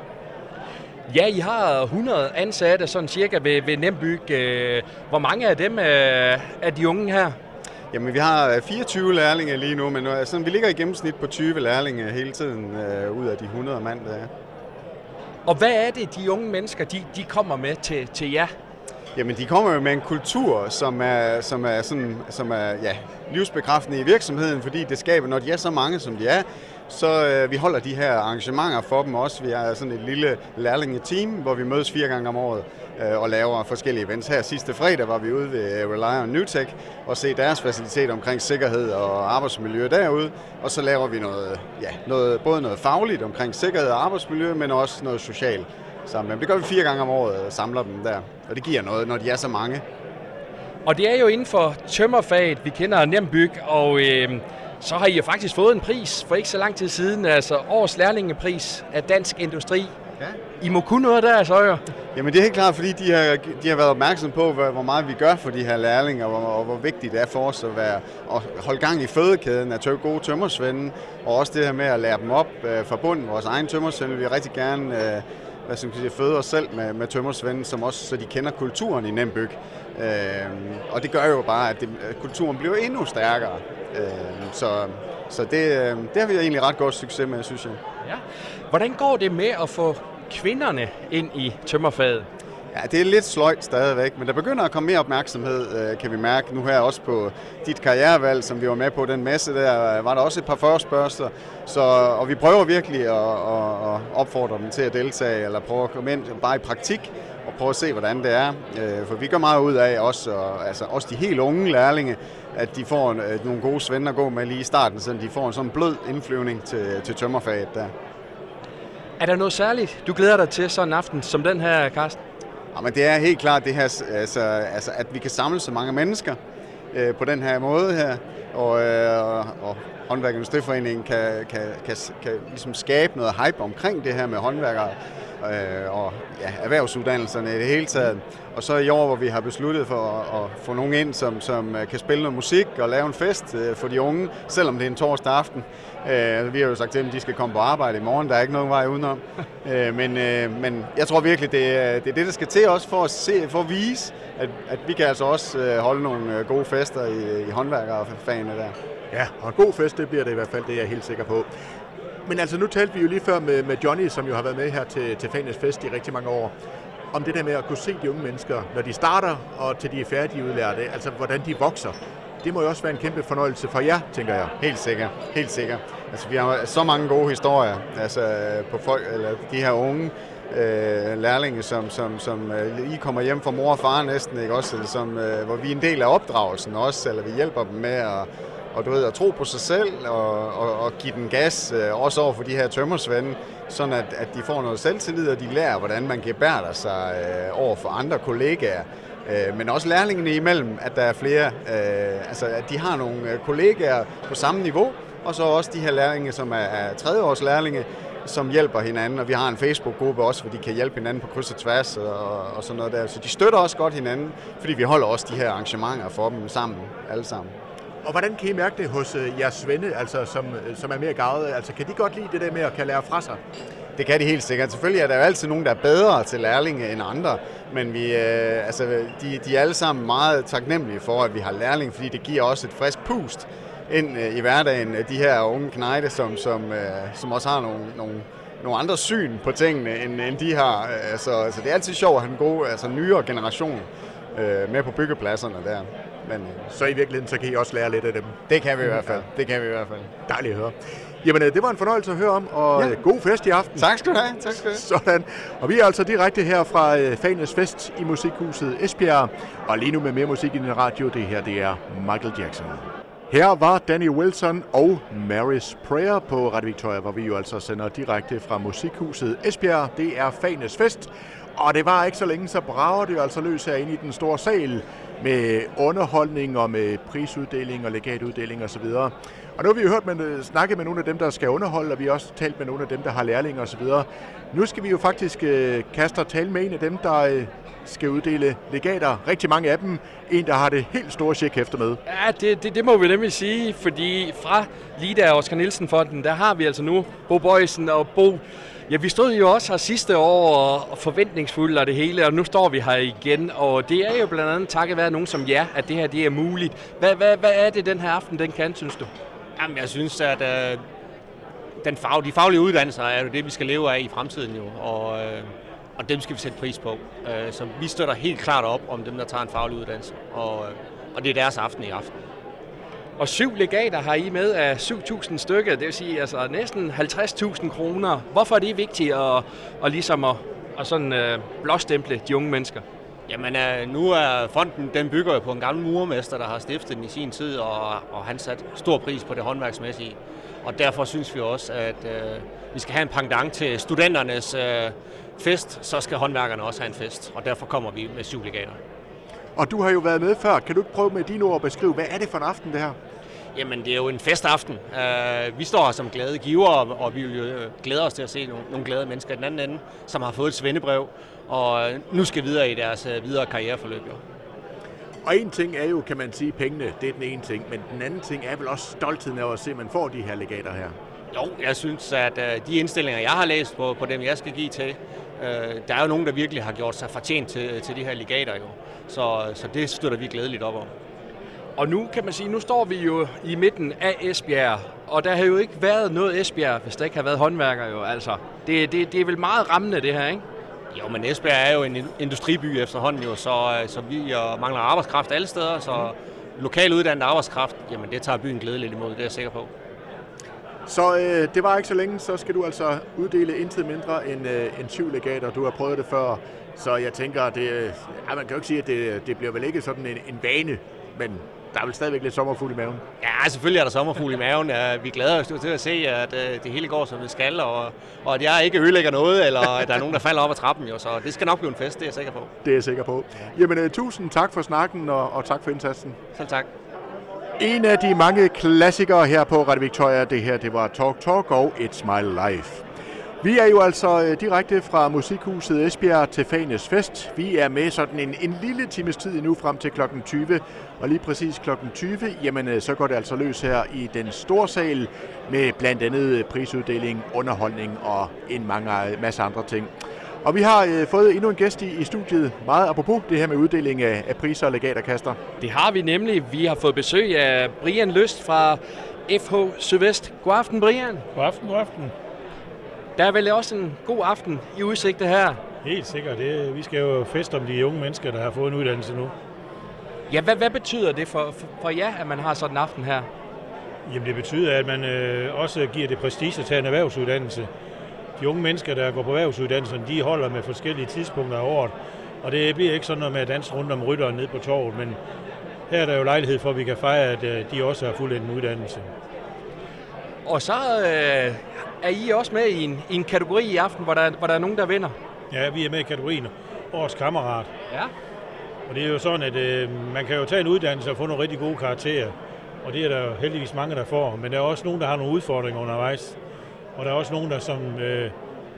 Ja, I har 100 ansatte sådan cirka ved, ved Nembyg. Øh, hvor mange af dem er, er de unge her? Jamen, vi har 24 lærlinge lige nu, men altså, vi ligger i gennemsnit på 20 lærlinge hele tiden øh, ud af de 100 mand, der er. Og hvad er det, de unge mennesker, de, de kommer med til, til jer? Jamen, de kommer jo med en kultur, som er, som er, sådan, som er ja, livsbekræftende i virksomheden, fordi det skaber, når de er så mange, som de er, så øh, vi holder de her arrangementer for dem også. Vi er sådan et lille lærlingeteam, hvor vi mødes fire gange om året øh, og laver forskellige events. Her sidste fredag var vi ude ved øh, Rely on Newtech og se deres facilitet omkring sikkerhed og arbejdsmiljø derude. Og så laver vi noget, ja, noget, både noget fagligt omkring sikkerhed og arbejdsmiljø, men også noget socialt sammen. Det gør vi fire gange om året og samler dem der. Og det giver noget, når de er så mange. Og det er jo inden for tømmerfaget, vi kender Nembyg, og øh, så har I faktisk fået en pris for ikke så lang tid siden, altså års lærlingepris af Dansk Industri. Ja. I må kunne noget der, så jo. Jamen det er helt klart, fordi de har, de har været opmærksom på, hvor meget vi gør for de her lærlinge, og hvor, og hvor vigtigt det er for os at, være, at holde gang i fødekæden af gode tømmersvende, og også det her med at lære dem op øh, fra bunden. Vores egen tømmersvende vil vi rigtig gerne øh, hvad skal man sige, føde os selv med, med tømmersvende, som også, så de kender kulturen i Nembyg. Øh, og det gør jo bare, at, det, at kulturen bliver endnu stærkere. Øh, så så det, øhm, det har vi egentlig ret godt succes med, synes jeg. Ja. Hvordan går det med at få kvinderne ind i tømmerfaget? Ja, det er lidt sløjt stadigvæk, men der begynder at komme mere opmærksomhed, øh, kan vi mærke nu her også på dit karrierevalg, som vi var med på den masse der, øh, var der også et par forspørgseler, så, og vi prøver virkelig at, at, at opfordre dem til at deltage, eller prøve at komme ind bare i praktik, og prøve at se, hvordan det er. Øh, for vi gør meget ud af også, og, altså også de helt unge lærlinge, at de får nogle gode svende at gå med lige i starten, så de får en sådan blød indflyvning til, til tømmerfaget der. Er der noget særligt, du glæder dig til sådan en aften som den her, Karsten? Jamen, det er helt klart det her, altså, altså, at vi kan samle så mange mennesker øh, på den her måde her, og, øh, og Håndværk- og Industriforeningen kan, kan, kan, kan ligesom skabe noget hype omkring det her med håndværkere øh, og ja, erhvervsuddannelserne i det hele taget. Og så i år, hvor vi har besluttet for at, at få nogen ind, som, som øh, kan spille noget musik og lave en fest øh, for de unge, selvom det er en torsdag aften. Øh, vi har jo sagt til dem, at de skal komme på arbejde i morgen. Der er ikke nogen vej udenom. øh, men, øh, men jeg tror virkelig, det er, det er det, der skal til også for at, se, for at vise, at, at vi kan altså også øh, holde nogle øh, gode fester i, i håndværkerfagene der. Ja, og en god fest, det bliver det i hvert fald, det er jeg helt sikker på. Men altså, nu talte vi jo lige før med, med Johnny, som jo har været med her til, til Fanes Fest i rigtig mange år, om det der med at kunne se de unge mennesker, når de starter og til de er færdige udlærte, altså hvordan de vokser. Det må jo også være en kæmpe fornøjelse for jer, tænker jeg. Helt sikkert, helt sikkert. Altså, vi har så mange gode historier altså, på folk, eller de her unge øh, lærlinge, som, som, som øh, I kommer hjem fra mor og far næsten, ikke også? Eller som, øh, hvor vi er en del af opdragelsen også, eller vi hjælper dem med at og du ved, at tro på sig selv og, og, og give den gas, øh, også over for de her tømmersvende, sådan at, at de får noget selvtillid, og de lærer, hvordan man gebærder sig øh, over for andre kollegaer. Øh, men også lærlingene imellem, at der er flere, øh, altså at de har nogle øh, kollegaer på samme niveau, og så også de her lærlinge, som er, er tredjeårs lærlinge, som hjælper hinanden, og vi har en Facebook-gruppe også, hvor de kan hjælpe hinanden på kryds og tværs og, og sådan noget der. Så de støtter også godt hinanden, fordi vi holder også de her arrangementer for dem sammen, alle sammen. Og hvordan kan I mærke det hos øh, jeres svende, altså, som, øh, som er mere gavet? Altså, kan de godt lide det der med at kan lære fra sig? Det kan de helt sikkert. Selvfølgelig er der jo altid nogen, der er bedre til lærlinge end andre, men vi, øh, altså, de, de er alle sammen meget taknemmelige for, at vi har lærling, fordi det giver også et frisk pust ind øh, i hverdagen. Øh, de her unge knejde, som, som, øh, som også har nogle, nogle, nogle andre syn på tingene, end, end de har. Altså, altså, det er altid sjovt at have en god, altså nyere generation øh, med på byggepladserne der. Men, så i virkeligheden, så kan I også lære lidt af dem. Det kan vi i hvert fald. Det kan vi i hvert fald. Dejligt at høre. Jamen, øh, det var en fornøjelse at høre om, og ja. Øh, god fest i aften. Tak skal du have. Tak skal du have. Sådan. Og vi er altså direkte her fra øh, Fanes Fest i Musikhuset Esbjerg. Og lige nu med mere musik i den radio, det her det er Michael Jackson. Her var Danny Wilson og Mary's Prayer på Radio Victoria, hvor vi jo altså sender direkte fra Musikhuset Esbjerg. Det er Fanes Fest. Og det var ikke så længe, så brager det jo altså løs herinde i den store sal med underholdning og med prisuddeling og legatuddeling osv. Og nu har vi jo hørt med, øh, snakket med nogle af dem, der skal underholde, og vi har også talt med nogle af dem, der har lærlinge osv. Nu skal vi jo faktisk øh, kaste og tale med en af dem, der øh, skal uddele legater. Rigtig mange af dem. En, der har det helt store check efter med. Ja, det, det, det må vi nemlig sige, fordi fra Lida og Oscar Nielsen-fonden, der har vi altså nu Bo Bøjsen og Bo Ja, vi stod jo også her sidste år og forventningsfulde og det hele, og nu står vi her igen. Og det er jo blandt andet takket være nogen som jer, at det her det er muligt. Hvad, hvad, hvad er det den her aften, den kan, synes du? Jamen, jeg synes, at øh, den fag, de faglige uddannelser er jo det, vi skal leve af i fremtiden jo. Og, øh, og dem skal vi sætte pris på. Øh, så vi støtter helt klart op om dem, der tager en faglig uddannelse. Og, øh, og det er deres aften i aften. Og syv legater har I med af 7.000 stykker, det vil sige altså næsten 50.000 kroner. Hvorfor er det vigtigt at, at ligesom at, at sådan, øh, blåstemple de unge mennesker? Jamen, øh, nu er fonden, den bygger jo på en gammel murmester, der har stiftet den i sin tid, og, og han sat stor pris på det håndværksmæssige. Og derfor synes vi også, at øh, vi skal have en pendant til studenternes øh, fest, så skal håndværkerne også have en fest, og derfor kommer vi med syv legater. Og du har jo været med før. Kan du ikke prøve med dine ord at beskrive, hvad er det for en aften, det her? Jamen, det er jo en festaften. Uh, vi står her som glade giver, og, vi vil jo glæde os til at se nogle, nogle glade mennesker i den anden ende, som har fået et svendebrev, og nu skal videre i deres videre karriereforløb. Jo. Og en ting er jo, kan man sige, pengene, det er den ene ting, men den anden ting er vel også stoltheden af at se, at man får de her legater her. Jo, jeg synes, at de indstillinger, jeg har læst på, på dem, jeg skal give til, uh, der er jo nogen, der virkelig har gjort sig fortjent til, til de her legater. Jo. Så, så det støtter vi glædeligt op om. Og nu kan man sige, nu står vi jo i midten af Esbjerg, og der har jo ikke været noget Esbjerg, hvis der ikke har været håndværker jo. Altså, det, det, det er vel meget rammende det her, ikke? Jo, men Esbjerg er jo en industriby efterhånden jo, så, så vi mangler arbejdskraft alle steder, så mm. lokal uddannet arbejdskraft, jamen det tager byen glædeligt imod, det er jeg sikker på. Så øh, det var ikke så længe, så skal du altså uddele intet mindre end, øh, end syv legater. Du har prøvet det før, så jeg tænker, det, øh, ja, man kan jo ikke sige, at det, det bliver vel ikke sådan en, en vane, men der er vel stadigvæk lidt sommerfugl i maven. Ja, selvfølgelig er der sommerfugl i maven. Vi glæder os til at se, at øh, det hele går, som det skal, og, og at jeg ikke ødelægger noget, eller at der er nogen, der falder op ad trappen. Jo. Så det skal nok blive en fest, det er jeg sikker på. Det er jeg sikker på. Jamen, tusind tak for snakken, og, og tak for indsatsen. Selv tak. En af de mange klassikere her på Radio Victoria, det her, det var Talk Talk og It's My Life. Vi er jo altså øh, direkte fra Musikhuset Esbjerg til Fanes Fest. Vi er med sådan en, en lille times tid nu frem til klokken 20. Og lige præcis klokken 20, jamen øh, så går det altså løs her i den store sal med blandt andet prisuddeling, underholdning og en mange, øh, masse andre ting. Og vi har øh, fået endnu en gæst i, i studiet, meget apropos det her med uddeling af, af priser og legaterkaster. Det har vi nemlig. Vi har fået besøg af Brian Løst fra FH Sydvest. God aften, Brian. God aften, god aften. Der er vel også en god aften i udsigt her? Helt sikkert. Det, vi skal jo feste om de unge mennesker, der har fået en uddannelse nu. Ja, hvad, hvad betyder det for, for, for jer, at man har sådan en aften her? Jamen det betyder, at man øh, også giver det prestige at tage en erhvervsuddannelse. De unge mennesker, der går på erhvervsuddannelsen, de holder med forskellige tidspunkter af året. Og det bliver ikke sådan noget med at danse rundt om rytteren ned på torvet, men her er der jo lejlighed for, at vi kan fejre, at øh, de også har fuldt en uddannelse. Og så øh, er I også med i en, i en kategori i aften, hvor der, hvor der er nogen, der vinder? Ja, vi er med i kategorien Årets Kammerat. Ja. Og det er jo sådan, at øh, man kan jo tage en uddannelse og få nogle rigtig gode karakterer. Og det er der heldigvis mange, der får. Men der er også nogen, der har nogle udfordringer undervejs. Og der er også nogen, der som, øh,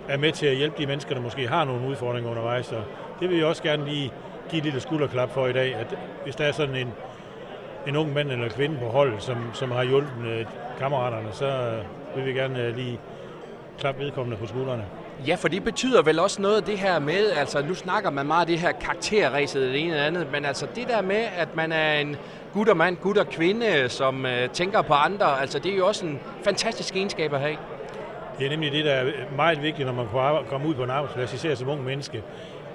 er med til at hjælpe de mennesker, der måske har nogle udfordringer undervejs. Og det vil vi også gerne lige give et lille skulderklap for i dag. At hvis der er sådan en, en ung mand eller kvinde på holdet, som, som har hjulpet øh, kammeraterne, så øh, vil vi gerne øh, lige klappe vedkommende på skuldrene. Ja, for det betyder vel også noget det her med, altså nu snakker man meget af det her karakterræset, det ene eller andet, men altså det der med, at man er en gut og mand, gut og kvinde, som øh, tænker på andre, altså det er jo også en fantastisk egenskab at have. Det er nemlig det, der er meget vigtigt, når man kommer ud på en arbejdsplads, især som ung menneske,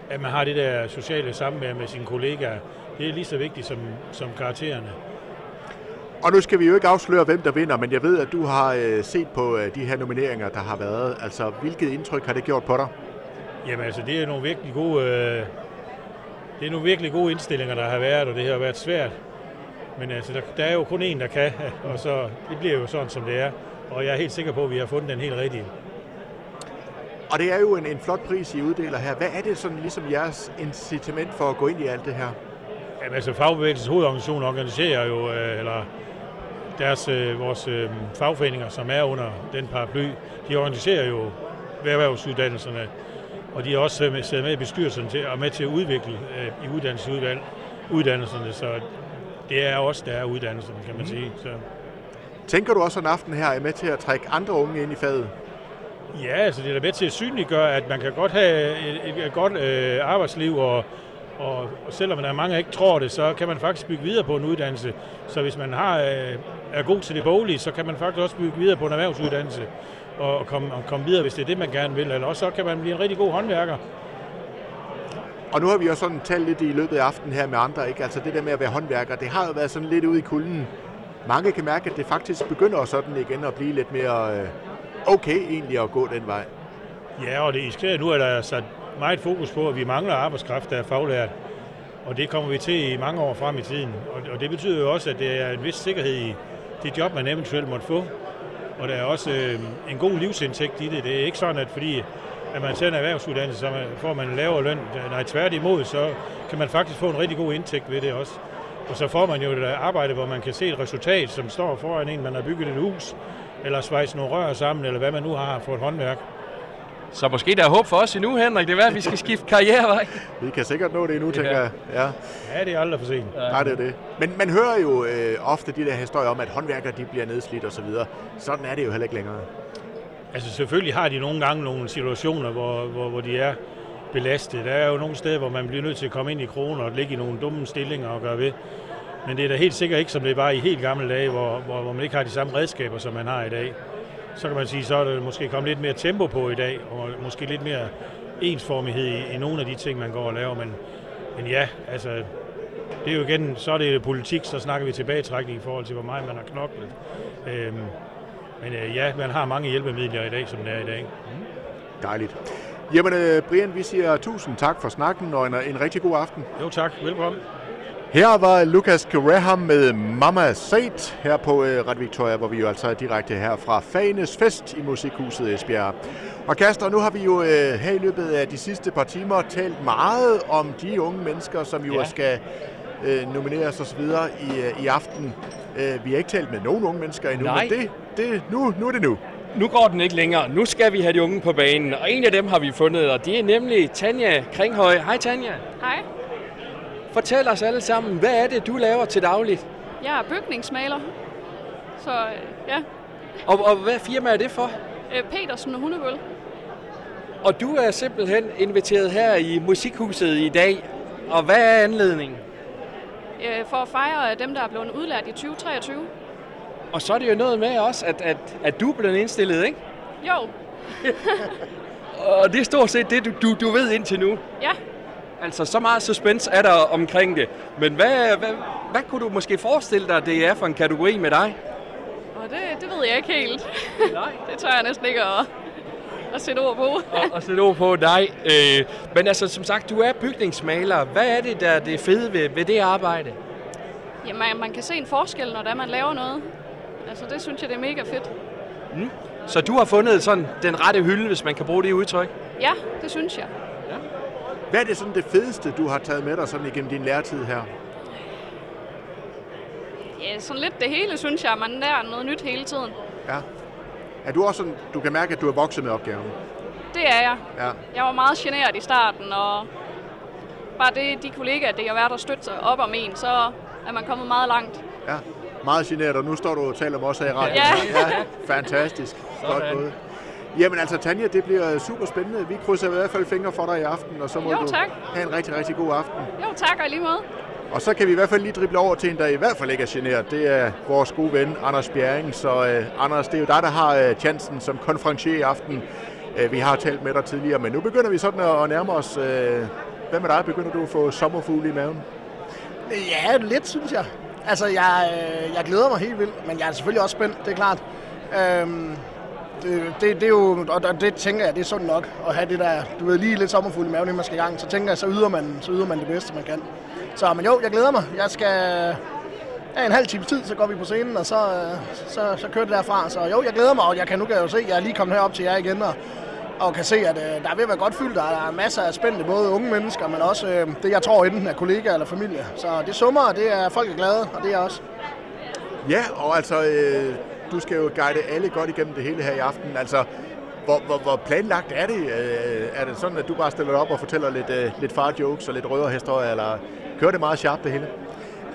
at man har det der sociale samvær med sine kollegaer. Det er lige så vigtigt som, som karaktererne. Og nu skal vi jo ikke afsløre, hvem der vinder, men jeg ved, at du har øh, set på øh, de her nomineringer, der har været. Altså, hvilket indtryk har det gjort på dig? Jamen altså, det er nogle virkelig gode, øh, det er nogle virkelig gode indstillinger, der har været, og det har været svært. Men altså, der, der er jo kun én, der kan, og så det bliver jo sådan, som det er. Og jeg er helt sikker på, at vi har fundet den helt rigtige. Og det er jo en, en flot pris, I uddeler her. Hvad er det sådan ligesom jeres incitament for at gå ind i alt det her? Jamen, altså fagbevægelsens hovedorganisation organiserer jo, øh, eller deres, øh, vores øh, fagforeninger, som er under den paraply, de organiserer jo erhvervsuddannelserne, og de er også med, sidder med i bestyrelsen til, og med til at udvikle øh, i uddannelsesudvalg, uddannelserne, så det er også der er uddannelserne, kan man sige. Så. Tænker du også, at en aften her er med til at trække andre unge ind i faget? Ja, altså det er da med til at synliggøre, at man kan godt have et, et, godt øh, arbejdsliv, og, og, og selvom der er mange, der ikke tror det, så kan man faktisk bygge videre på en uddannelse. Så hvis man har, øh, er god til det boglige, så kan man faktisk også bygge videre på en erhvervsuddannelse og, og, komme, og komme videre, hvis det er det, man gerne vil. Eller også så kan man blive en rigtig god håndværker. Og nu har vi jo sådan talt lidt i løbet af aftenen her med andre, ikke? Altså det der med at være håndværker, det har jo været sådan lidt ude i kulden. Mange kan mærke, at det faktisk begynder sådan igen at blive lidt mere øh, okay egentlig at gå den vej. Ja, og det især nu er der sat meget fokus på, at vi mangler arbejdskraft, der er faglært. Og det kommer vi til i mange år frem i tiden. Og, og det betyder jo også, at det er en vis sikkerhed i det job, man eventuelt måtte få. Og der er også øh, en god livsindtægt i det. Det er ikke sådan, at fordi at man tager en erhvervsuddannelse, så får man en lavere løn. Nej, tværtimod, så kan man faktisk få en rigtig god indtægt ved det også. Og så får man jo et arbejde, hvor man kan se et resultat, som står foran en, man har bygget et hus, eller svejse nogle rør sammen, eller hvad man nu har for et håndværk. Så måske der er håb for os endnu, Henrik. Det er værd, at vi skal skifte karrierevej. Vi kan sikkert nå det endnu, tænker Ja. jeg. Ja. Ja, det er aldrig for sent. Nej, det er det. Men man hører jo øh, ofte de der historier om, at håndværkere de bliver nedslidt osv. Sådan er det jo heller ikke længere. Altså selvfølgelig har de nogle gange nogle situationer, hvor, hvor, hvor de er belastet. Der er jo nogle steder, hvor man bliver nødt til at komme ind i kroner og ligge i nogle dumme stillinger og gøre ved. Men det er da helt sikkert ikke, som det var i helt gamle dage, hvor, hvor, hvor man ikke har de samme redskaber, som man har i dag. Så kan man sige, så er der måske kommet lidt mere tempo på i dag, og måske lidt mere ensformighed i, i nogle af de ting, man går og laver. Men, men ja, altså, det er jo igen, så er det politik, så snakker vi tilbagetrækning i forhold til, hvor meget man har knoklet. Øhm, men øh, ja, man har mange hjælpemidler i dag, som det er i dag. Mm-hmm. Dejligt. Jamen, øh, Brian, vi siger tusind tak for snakken, og en, en rigtig god aften. Jo tak, velkommen. Her var Lucas Graham med Mama Said her på øh, Radio Victoria, hvor vi jo altså er direkte her fra Fanes Fest i Musikhuset Esbjerg. Og Kaster, nu har vi jo øh, her i løbet af de sidste par timer talt meget om de unge mennesker, som jo Ja. skal øh, nomineres osv. i, i aften. Øh, vi har ikke talt med nogen unge mennesker endnu, Nej. men det, det, nu, nu er det nu. Nu går den ikke længere. Nu skal vi have de unge på banen. Og en af dem har vi fundet, og det er nemlig Tanja Kringhøj. Hej Tanja. Hej, Fortæl os alle sammen, hvad er det, du laver til dagligt? jeg er bygningsmaler. Så øh, ja, Og, og hvad firma er det for? øh, Petersen og Hundebøl. Og du er simpelthen inviteret her i Musikhuset i dag. Og hvad er anledningen? Øh, for at fejre dem, der er blevet udlært i 2023. Og så er det jo noget med også, at, at, at du blevet indstillet, ikke? Jo, Og det er stort set det, du, du, du ved indtil nu. ja. Altså, så meget suspense er der omkring det. Men hvad, hvad, hvad kunne du måske forestille dig, det er for en kategori med dig? Og det, det ved jeg ikke helt. Nej. Det tør jeg næsten ikke at, at sætte ord på. og, og sætte ord på dig. Øh, men altså, som sagt, du er bygningsmaler. Hvad er det, der er det fede ved, ved det arbejde? Jamen, man, man kan se en forskel, når man laver noget. Altså, det synes jeg, det er mega fedt. Så du har fundet sådan den rette hylde, hvis man kan bruge det udtryk? Ja, det synes jeg. Hvad er det sådan det fedeste, du har taget med dig sådan igennem din læretid her? Ja, sådan lidt det hele, synes jeg. Man lærer noget nyt hele tiden. Ja. Er du også sådan, du kan mærke, at du er vokset med opgaven? Det er jeg. Ja. Jeg var meget generet i starten, og bare det, de kollegaer, det har været der støtte sig op om en, så er man kommet meget langt. Ja, meget generet, og nu står du og taler om os her i radioen. Ja. ja fantastisk. Godt gået. Jamen altså, Tanja, det bliver super spændende. Vi krydser i hvert fald fingre for dig i aften, og så må Jo, du tak. have en rigtig, rigtig god aften. Jo, tak og lige måde. Og så kan vi i hvert fald lige drible over til en, der i hvert fald ikke er generet. Det er vores gode ven, Anders Bjerring. Så uh, Anders, det er jo dig, der har uh, chancen som konferencier i aften. Uh, vi har talt med dig tidligere, men nu begynder vi sådan at, at nærme os. Uh, hvad med dig? Begynder du at få sommerfugle i maven? Ja, lidt, synes jeg. Altså, jeg, øh, jeg glæder mig helt vildt, men jeg er selvfølgelig også spændt, det er klart. Øhm, det, det, det er jo, og det tænker jeg, det er sundt nok at have det der, du ved, lige lidt sommerfuld i maven, inden man skal i gang. Så tænker jeg, så yder man, så yder man det bedste, man kan. Så, men jo, jeg glæder mig. Jeg skal ja, en halv times tid, så går vi på scenen, og så, øh, så, så kører det derfra. Så jo, jeg glæder mig, og jeg kan nu kan jeg jo se, jeg er lige kommet herop til jer igen, og og kan se, at øh, der er ved at være godt fyldt. Der er masser af spændte, både unge mennesker, men også øh, det, jeg tror, enten er kollegaer eller familie. Så det summer, og det er folk er glade, og det er også. Ja, og altså, øh, du skal jo guide alle godt igennem det hele her i aften. Altså, hvor, hvor, hvor planlagt er det? Øh, er det sådan, at du bare stiller op og fortæller lidt, øh, lidt far-jokes og lidt røverhistorier, eller kører det meget sharp det hele?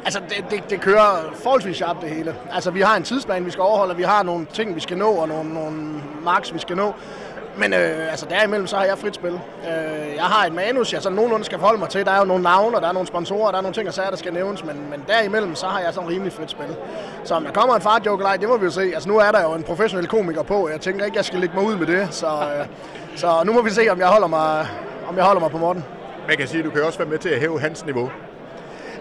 Altså, det, det, det kører forholdsvis sharp det hele. Altså, vi har en tidsplan, vi skal overholde, og vi har nogle ting, vi skal nå, og nogle, nogle marks, vi skal nå. Men øh, altså derimellem, så har jeg frit spil. Øh, jeg har et manus, jeg sådan nogenlunde skal forholde mig til. Der er jo nogle navne, og der er nogle sponsorer, der er nogle ting og sager, der skal nævnes. Men, men derimellem, så har jeg sådan rimelig frit spil. Så om der kommer en far joke det må vi jo se. Altså nu er der jo en professionel komiker på. Jeg tænker ikke, jeg skal lægge mig ud med det. Så, øh, så nu må vi se, om jeg holder mig, om jeg holder mig på Morten. Man kan sige, at du kan også være med til at hæve hans niveau.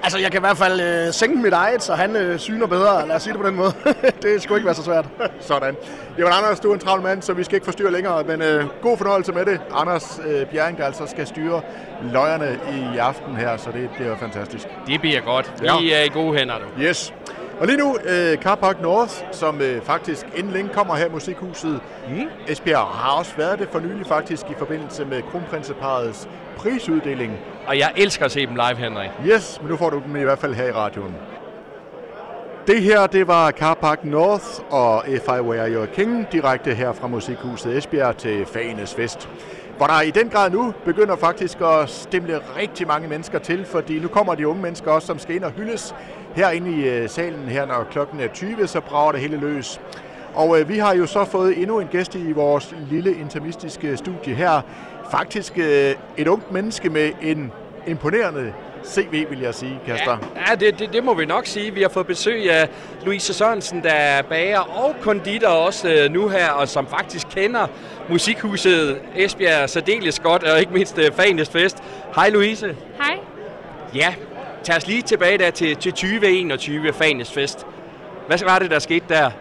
Altså, jeg kan i hvert fald øh, sænke mit eget, så han øh, syner bedre. Lad os sige det på den måde. det skulle ikke være så svært. Sådan. Jamen, Anders, du er en travl mand, så vi skal ikke forstyrre længere. Men øh, god fornøjelse med det. Anders øh, Bjerring, der altså skal styre løjerne i aften her, så det bliver fantastisk. Det bliver godt. Vi ja. er i gode hænder nu. Yes. Og lige nu, øh, Carpark North, som øh, faktisk inden længe kommer her i Musikhuset mm. Esbjerg, har også været det for nylig faktisk i forbindelse med kronprinseparets prisuddeling. Og jeg elsker at se dem live, Henrik. Yes, men nu får du dem i hvert fald her i radioen. Det her, det var Carpark North og If I Were Your King, direkte her fra Musikhuset Esbjerg til Fagenes Fest. Hvor der i den grad nu begynder faktisk at stemle rigtig mange mennesker til, fordi nu kommer de unge mennesker også, som skal ind og hyldes herinde i øh, salen her, når klokken er 20, så brager det hele løs. Og øh, vi har jo så fået endnu en gæst i vores lille intermistiske studie her. Faktisk øh, et ungt menneske med en imponerende CV, vil jeg sige, Kaster. Ja, ja det, det, det må vi nok sige. Vi har fået besøg af Louise Sørensen, der er bager og konditor også øh, nu her, og som faktisk kender musikhuset Esbjerg særdeles godt, og ikke mindst øh, Fanest Fest. Hej Louise. Hej. Ja, tag os lige tilbage der til, til 2021 Fanest Fest. Hvad var det, der skete der?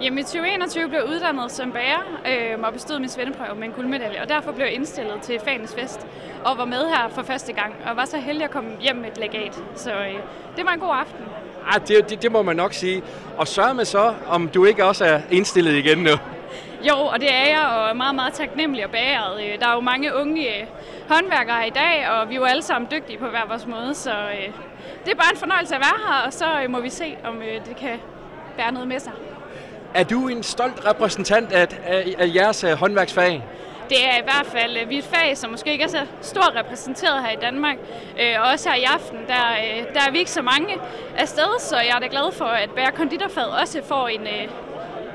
Jamen i 2021 blev jeg uddannet som bager øh, og bestod min svendeprøve med en guldmedalje, og derfor blev jeg indstillet til Fanes Fest og var med her for første gang, og var så heldig at komme hjem med et legat. Så øh, det var en god aften. Ah, det, det, det må man nok sige. Og sørg med så, om du ikke også er indstillet igen nu. Jo, og det er jeg, og er meget, meget taknemmelig og bageret. Øh, der er jo mange unge øh, håndværkere i dag, og vi er jo alle sammen dygtige på hver vores måde, så øh, det er bare en fornøjelse at være her, og så må vi se, om det kan bære noget med sig. Er du en stolt repræsentant af, af, af jeres uh, håndværksfag? Det er i hvert fald, øh, vi er et fag, som måske ikke er så stort repræsenteret her i Danmark. Og også her i aften, der, der er vi ikke så mange afsted, så jeg er da glad for, at Bære Konditorfag også får en,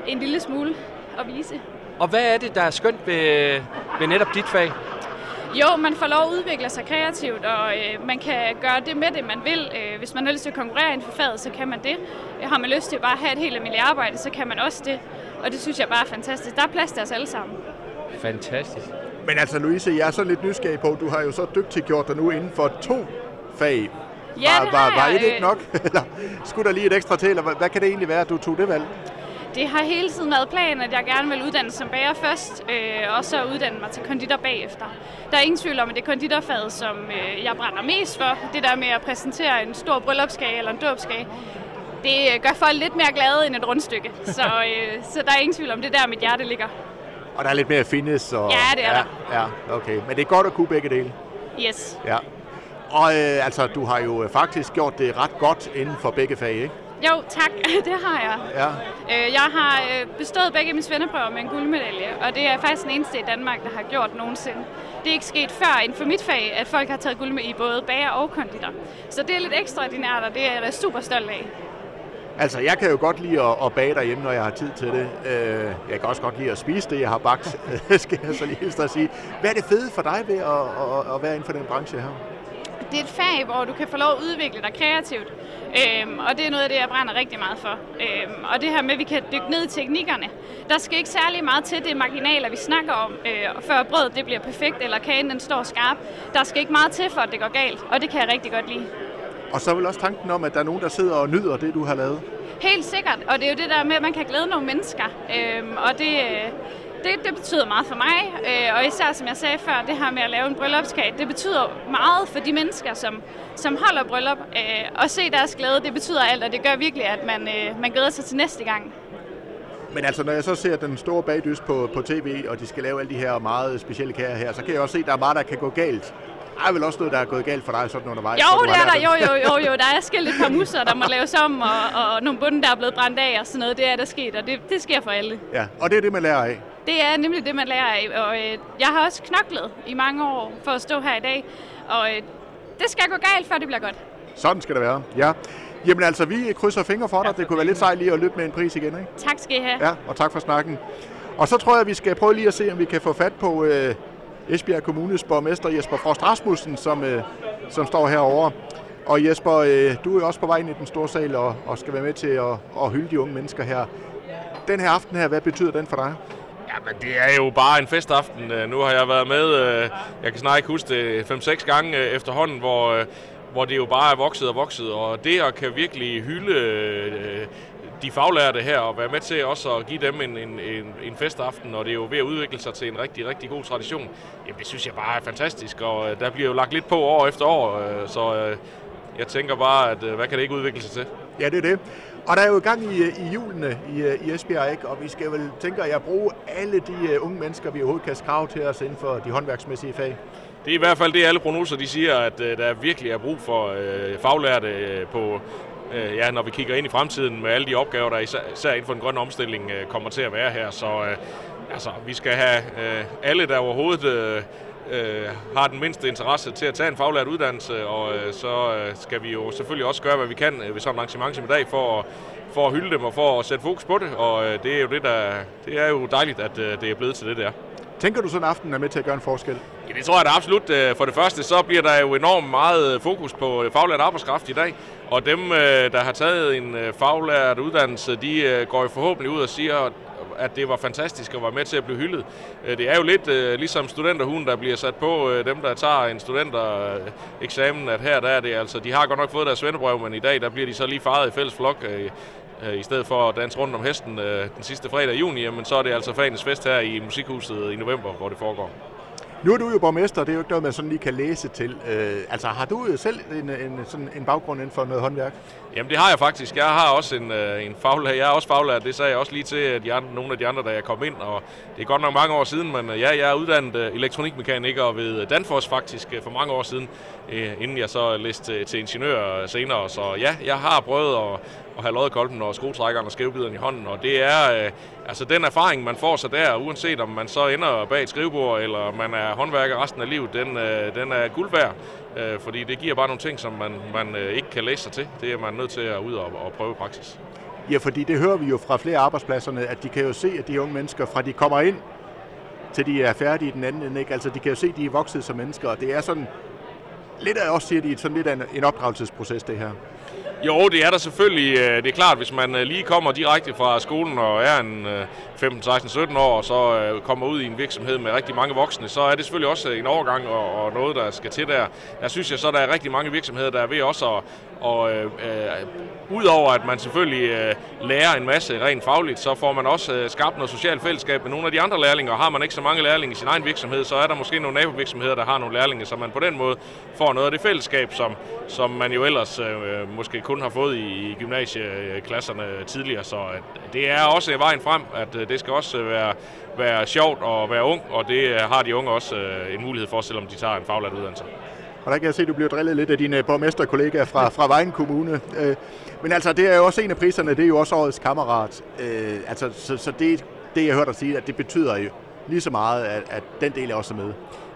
en lille smule at vise. Og hvad er det, der er skønt ved, ved netop dit fag? Jo, man får lov at udvikle sig kreativt, og øh, man kan gøre det med det, man vil. Øh, hvis man har lyst til at konkurrere inden for faget, så kan man det. Har man lyst til at bare have et helt almindeligt arbejde, så kan man også det. Og det synes jeg bare er fantastisk. Der er plads til os alle sammen. Fantastisk. Men altså, Louise, jeg er så lidt nysgerrig på, du har jo så dygtigt gjort dig nu inden for to fag. Ja, var, det var, var jeg. et ikke nok? Eller skulle der lige et ekstra til? Eller hvad, hvad kan det egentlig være, at du tog det valg? Det har hele tiden været planen, at jeg gerne vil uddanne som bager først, øh, og så uddanne mig til konditor bagefter. Der er ingen tvivl om, at det er konditorfaget, som øh, jeg brænder mest for. Det der med at præsentere en stor bryllupskage eller en dåbskage, det øh, gør folk lidt mere glade end et rundstykke. Så, øh, så der er ingen tvivl om, det der mit hjerte ligger. Og der er lidt mere findes? Og, ja, det er ja, der. Ja, okay. Men det er godt at kunne begge dele? Yes. Ja. Og øh, altså, du har jo faktisk gjort det ret godt inden for begge fag, ikke? Jo, tak. Det har jeg. Ja. Øh, jeg har øh, bestået begge mine svendeprøver med en guldmedalje, og det er faktisk den eneste i Danmark, der har gjort nogensinde. Det er ikke sket før inden for mit fag, at folk har taget guld med i både bager og konditor. Så det er lidt ekstraordinært, og det er jeg super stolt af. Altså, jeg kan jo godt lide at, at bage derhjemme, når jeg har tid til det. Øh, jeg kan også godt lide at spise det, jeg har bagt, skal jeg så lige at sige. Hvad er det fede for dig ved at, at, at være inden for den branche her? Det er et fag, hvor du kan få lov at udvikle dig kreativt. Øhm, og det er noget af det, jeg brænder rigtig meget for. Øhm, og det her med, at vi kan dykke ned i teknikkerne. Der skal ikke særlig meget til det marginaler, vi snakker om, øh, før brødet det bliver perfekt, eller kagen den står skarp. Der skal ikke meget til, for at det går galt, og det kan jeg rigtig godt lide. Og så vel også tanken om, at der er nogen, der sidder og nyder det, du har lavet? Helt sikkert, og det er jo det der med, at man kan glæde nogle mennesker. Øhm, og det, det, det betyder meget for mig, øh, og især som jeg sagde før, det her med at lave en bryllupskage, det betyder meget for de mennesker, som, som holder bryllup. Øh, og se deres glæde, det betyder alt, og det gør virkelig, at man, øh, man glæder sig til næste gang. Men altså, når jeg så ser den store bagdys på, på tv, og de skal lave alle de her meget specielle kager her, så kan jeg også se, at der er meget, der kan gå galt. Der er vel også noget, der er gået galt for dig sådan undervejs? Jo, det er der. Jo, jo, jo, jo. Der er skilt et par musser, der må laves om, og, og nogle bunde, der er blevet brændt af og sådan noget. Det er der sket, og det, det sker for alle. Ja, og det er det, man lærer af. Det er nemlig det, man lærer af. Og øh, jeg har også knoklet i mange år for at stå her i dag. Og øh, det skal gå galt, før det bliver godt. Sådan skal det være, ja. Jamen altså, vi krydser fingre for dig. Det kunne være lidt sejt lige at løbe med en pris igen, ikke? Tak skal I have. Ja, og tak for snakken. Og så tror jeg, vi skal prøve lige at se, om vi kan få fat på øh, Esbjerg Kommunes borgmester Jesper Frost Rasmussen, som, øh, som står herovre. Og Jesper, øh, du er jo også på vej ind i den store sal og, og skal være med til at, at hylde de unge mennesker her. Den her aften her, hvad betyder den for dig? Men det er jo bare en festaften. Øh, nu har jeg været med, øh, jeg kan snart ikke huske det, 5-6 gange øh, efterhånden, hvor, hvor det jo bare er vokset og vokset. Og det at kan virkelig hylde de faglærte her og være med til også at give dem en, en, en, en festaften, og det er jo ved at udvikle sig til en rigtig, rigtig god tradition. Jamen, det synes jeg bare er fantastisk, og der bliver jo lagt lidt på år efter år, så jeg tænker bare, at hvad kan det ikke udvikle sig til? Ja, det er det. Og der er jo gang i, øh, i julene i, øh, i Esbjerg, ikke? og vi skal vel, tænker jeg, bruge alle de øh, unge mennesker, vi overhovedet kan skrave til os inden for de håndværksmæssige fag. Det er i hvert fald det, alle prognoser de siger, at øh, der virkelig er brug for øh, faglærte øh, på, øh, ja, når vi kigger ind i fremtiden med alle de opgaver, der især, især inden for den grønne omstilling øh, kommer til at være her. Så øh, altså, vi skal have øh, alle, der overhovedet øh, øh, har den mindste interesse til at tage en faglært uddannelse, og øh, så øh, skal vi jo selvfølgelig også gøre, hvad vi kan øh, ved sådan et arrangement som i dag, for at, for at hylde dem og for at sætte fokus på det, og øh, det er jo det, der, det er jo dejligt, at øh, det er blevet til det, der. Tænker du sådan en aften er med til at gøre en forskel? Ja, det tror jeg da absolut. Øh, For det første, så bliver der jo enormt meget øh, fokus på faglært arbejdskraft i dag. Og dem, der har taget en faglært uddannelse, de går jo forhåbentlig ud og siger, at det var fantastisk at være med til at blive hyldet. Øh, det er jo lidt øh, ligesom studenterhunden, der bliver sat på øh, dem, der tager en studentereksamen, at her der er det altså, de har godt nok fået deres svendebrev, men i dag der bliver de så lige faret i fælles flok, øh, øh, i stedet for at danse rundt om hesten øh, den sidste fredag i juni, jamen, så er det altså fagens fest her i Musikhuset i november, hvor det foregår. Nu er du jo borgmester, det er jo ikke noget, man sådan lige kan læse til. Øh, altså, har du selv en, en, sådan en baggrund inden for noget håndværk? Jamen det har jeg faktisk. Jeg har også en, øh, en faglærer. Jeg er også faglærer. Det sagde jeg også lige til de andre, nogle af de andre, da jeg kom ind. Og det er godt nok mange år siden, men øh, ja, jeg er uddannet øh, elektronikmekaniker ved Danfoss faktisk for mange år siden, inden jeg så læste til, til ingeniør senere. Så ja, jeg har prøvet at, at have loddekolben og skruetrækkeren og skævebideren i hånden, og det er øh, altså den erfaring, man får sig der, uanset om man så ender bag et skrivebord, eller man er håndværker resten af livet, den, øh, den er guld værd, øh, fordi det giver bare nogle ting, som man, man øh, ikke kan læse sig til. Det er man nødt til at ud og, og prøve i praksis. Ja, fordi det hører vi jo fra flere arbejdspladserne, at de kan jo se, at de unge mennesker, fra de kommer ind, til de er færdige i den anden ende, ikke? Altså, de kan jo se, at de er vokset som mennesker, og det er sådan, lidt af også siger de, sådan lidt af en opdragelsesproces, det her. Jo, det er der selvfølgelig. Øh, det er klart, hvis man øh, lige kommer direkte fra skolen og er en 15, 16, 17 år, og så øh, kommer ud i en virksomhed med rigtig mange voksne, så er det selvfølgelig også en overgang og, og noget, der skal til der. Der synes jeg så, der er rigtig mange virksomheder, der er ved også at, og, øh, øh, udover at man selvfølgelig øh, lærer en masse rent fagligt, så får man også øh, skabt noget socialt fællesskab med nogle af de andre lærlinge, og har man ikke så mange lærlinge i sin egen virksomhed, så er der måske nogle nabovirksomheder, der har nogle lærlinge, så man på den måde får noget af det fællesskab, som, som man jo ellers øh, øh måske kun har fået i, i gymnasieklasserne øh, tidligere. Så at det er også vejen frem, at øh, det skal også være, være sjovt at være ung, og det øh, har de unge også øh, en mulighed for, selvom de tager en faglært uddannelse. Og der kan jeg se, at du bliver drillet lidt af dine borgmesterkollegaer fra, fra Vejen Kommune. Øh, men altså, det er jo også en af priserne, det er jo også årets kammerat. Øh, altså, så, så det, det, jeg hørte dig sige, at det betyder jo lige så meget, at, at den del er også med.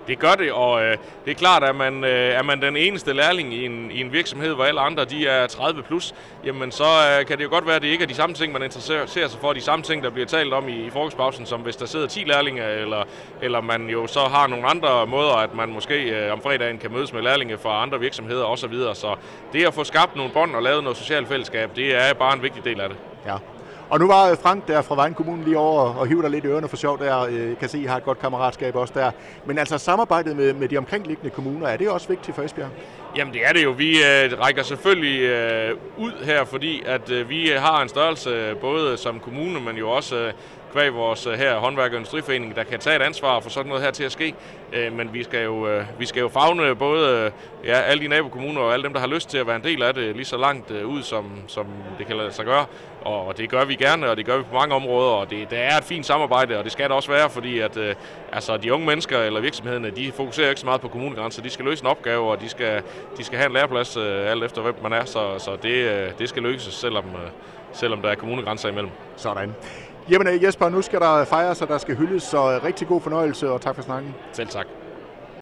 Det gør det, og øh, det er klart, at man, øh, er man den eneste lærling i en, i en virksomhed, hvor alle andre de er 30 plus, jamen så øh, kan det jo godt være, at det ikke er de samme ting, man interesserer sig for, de samme ting, der bliver talt om i, i frokostpausen, som hvis der sidder 10 lærlinge, eller, eller man jo så har nogle andre måder, at man måske øh, om fredagen kan mødes med lærlinge fra andre virksomheder osv. Så, så det at få skabt nogle bånd og lavet noget socialt fællesskab, det er bare en vigtig del af det. Ja. Og nu var Frank der fra Vejen Kommune lige over og hiver dig lidt i ørerne for sjov der. Øh, jeg kan se, I har et godt kammeratskab også der. Men altså samarbejdet med, med de omkringliggende kommuner, er det også vigtigt for Esbjerg? Jamen det er det jo. Vi øh, rækker selvfølgelig øh, ud her, fordi at øh, vi har en størrelse øh, både som kommune, men jo også øh, kvæg vores øh, her håndværk- og industriforening, der kan tage et ansvar for sådan noget her til at ske. Øh, men vi skal jo, øh, vi skal jo fagne både ja, alle de nabokommuner og alle dem, der har lyst til at være en del af det, lige så langt ud, som, som det kan lade sig gøre. Og det gør vi gerne, og det gør vi på mange områder, og det, det er et fint samarbejde, og det skal det også være, fordi at, altså, de unge mennesker eller virksomhederne, de fokuserer ikke så meget på kommunegrænser. De skal løse en opgave, og de skal, de skal have en læreplads alt efter, hvem man er, så, så det, det skal løses, selvom, selvom der er kommunegrænser imellem. Sådan. Jamen øh, Jesper, nu skal der fejres, og der skal hyldes, så øh, rigtig god fornøjelse, og tak for snakken. Selv tak.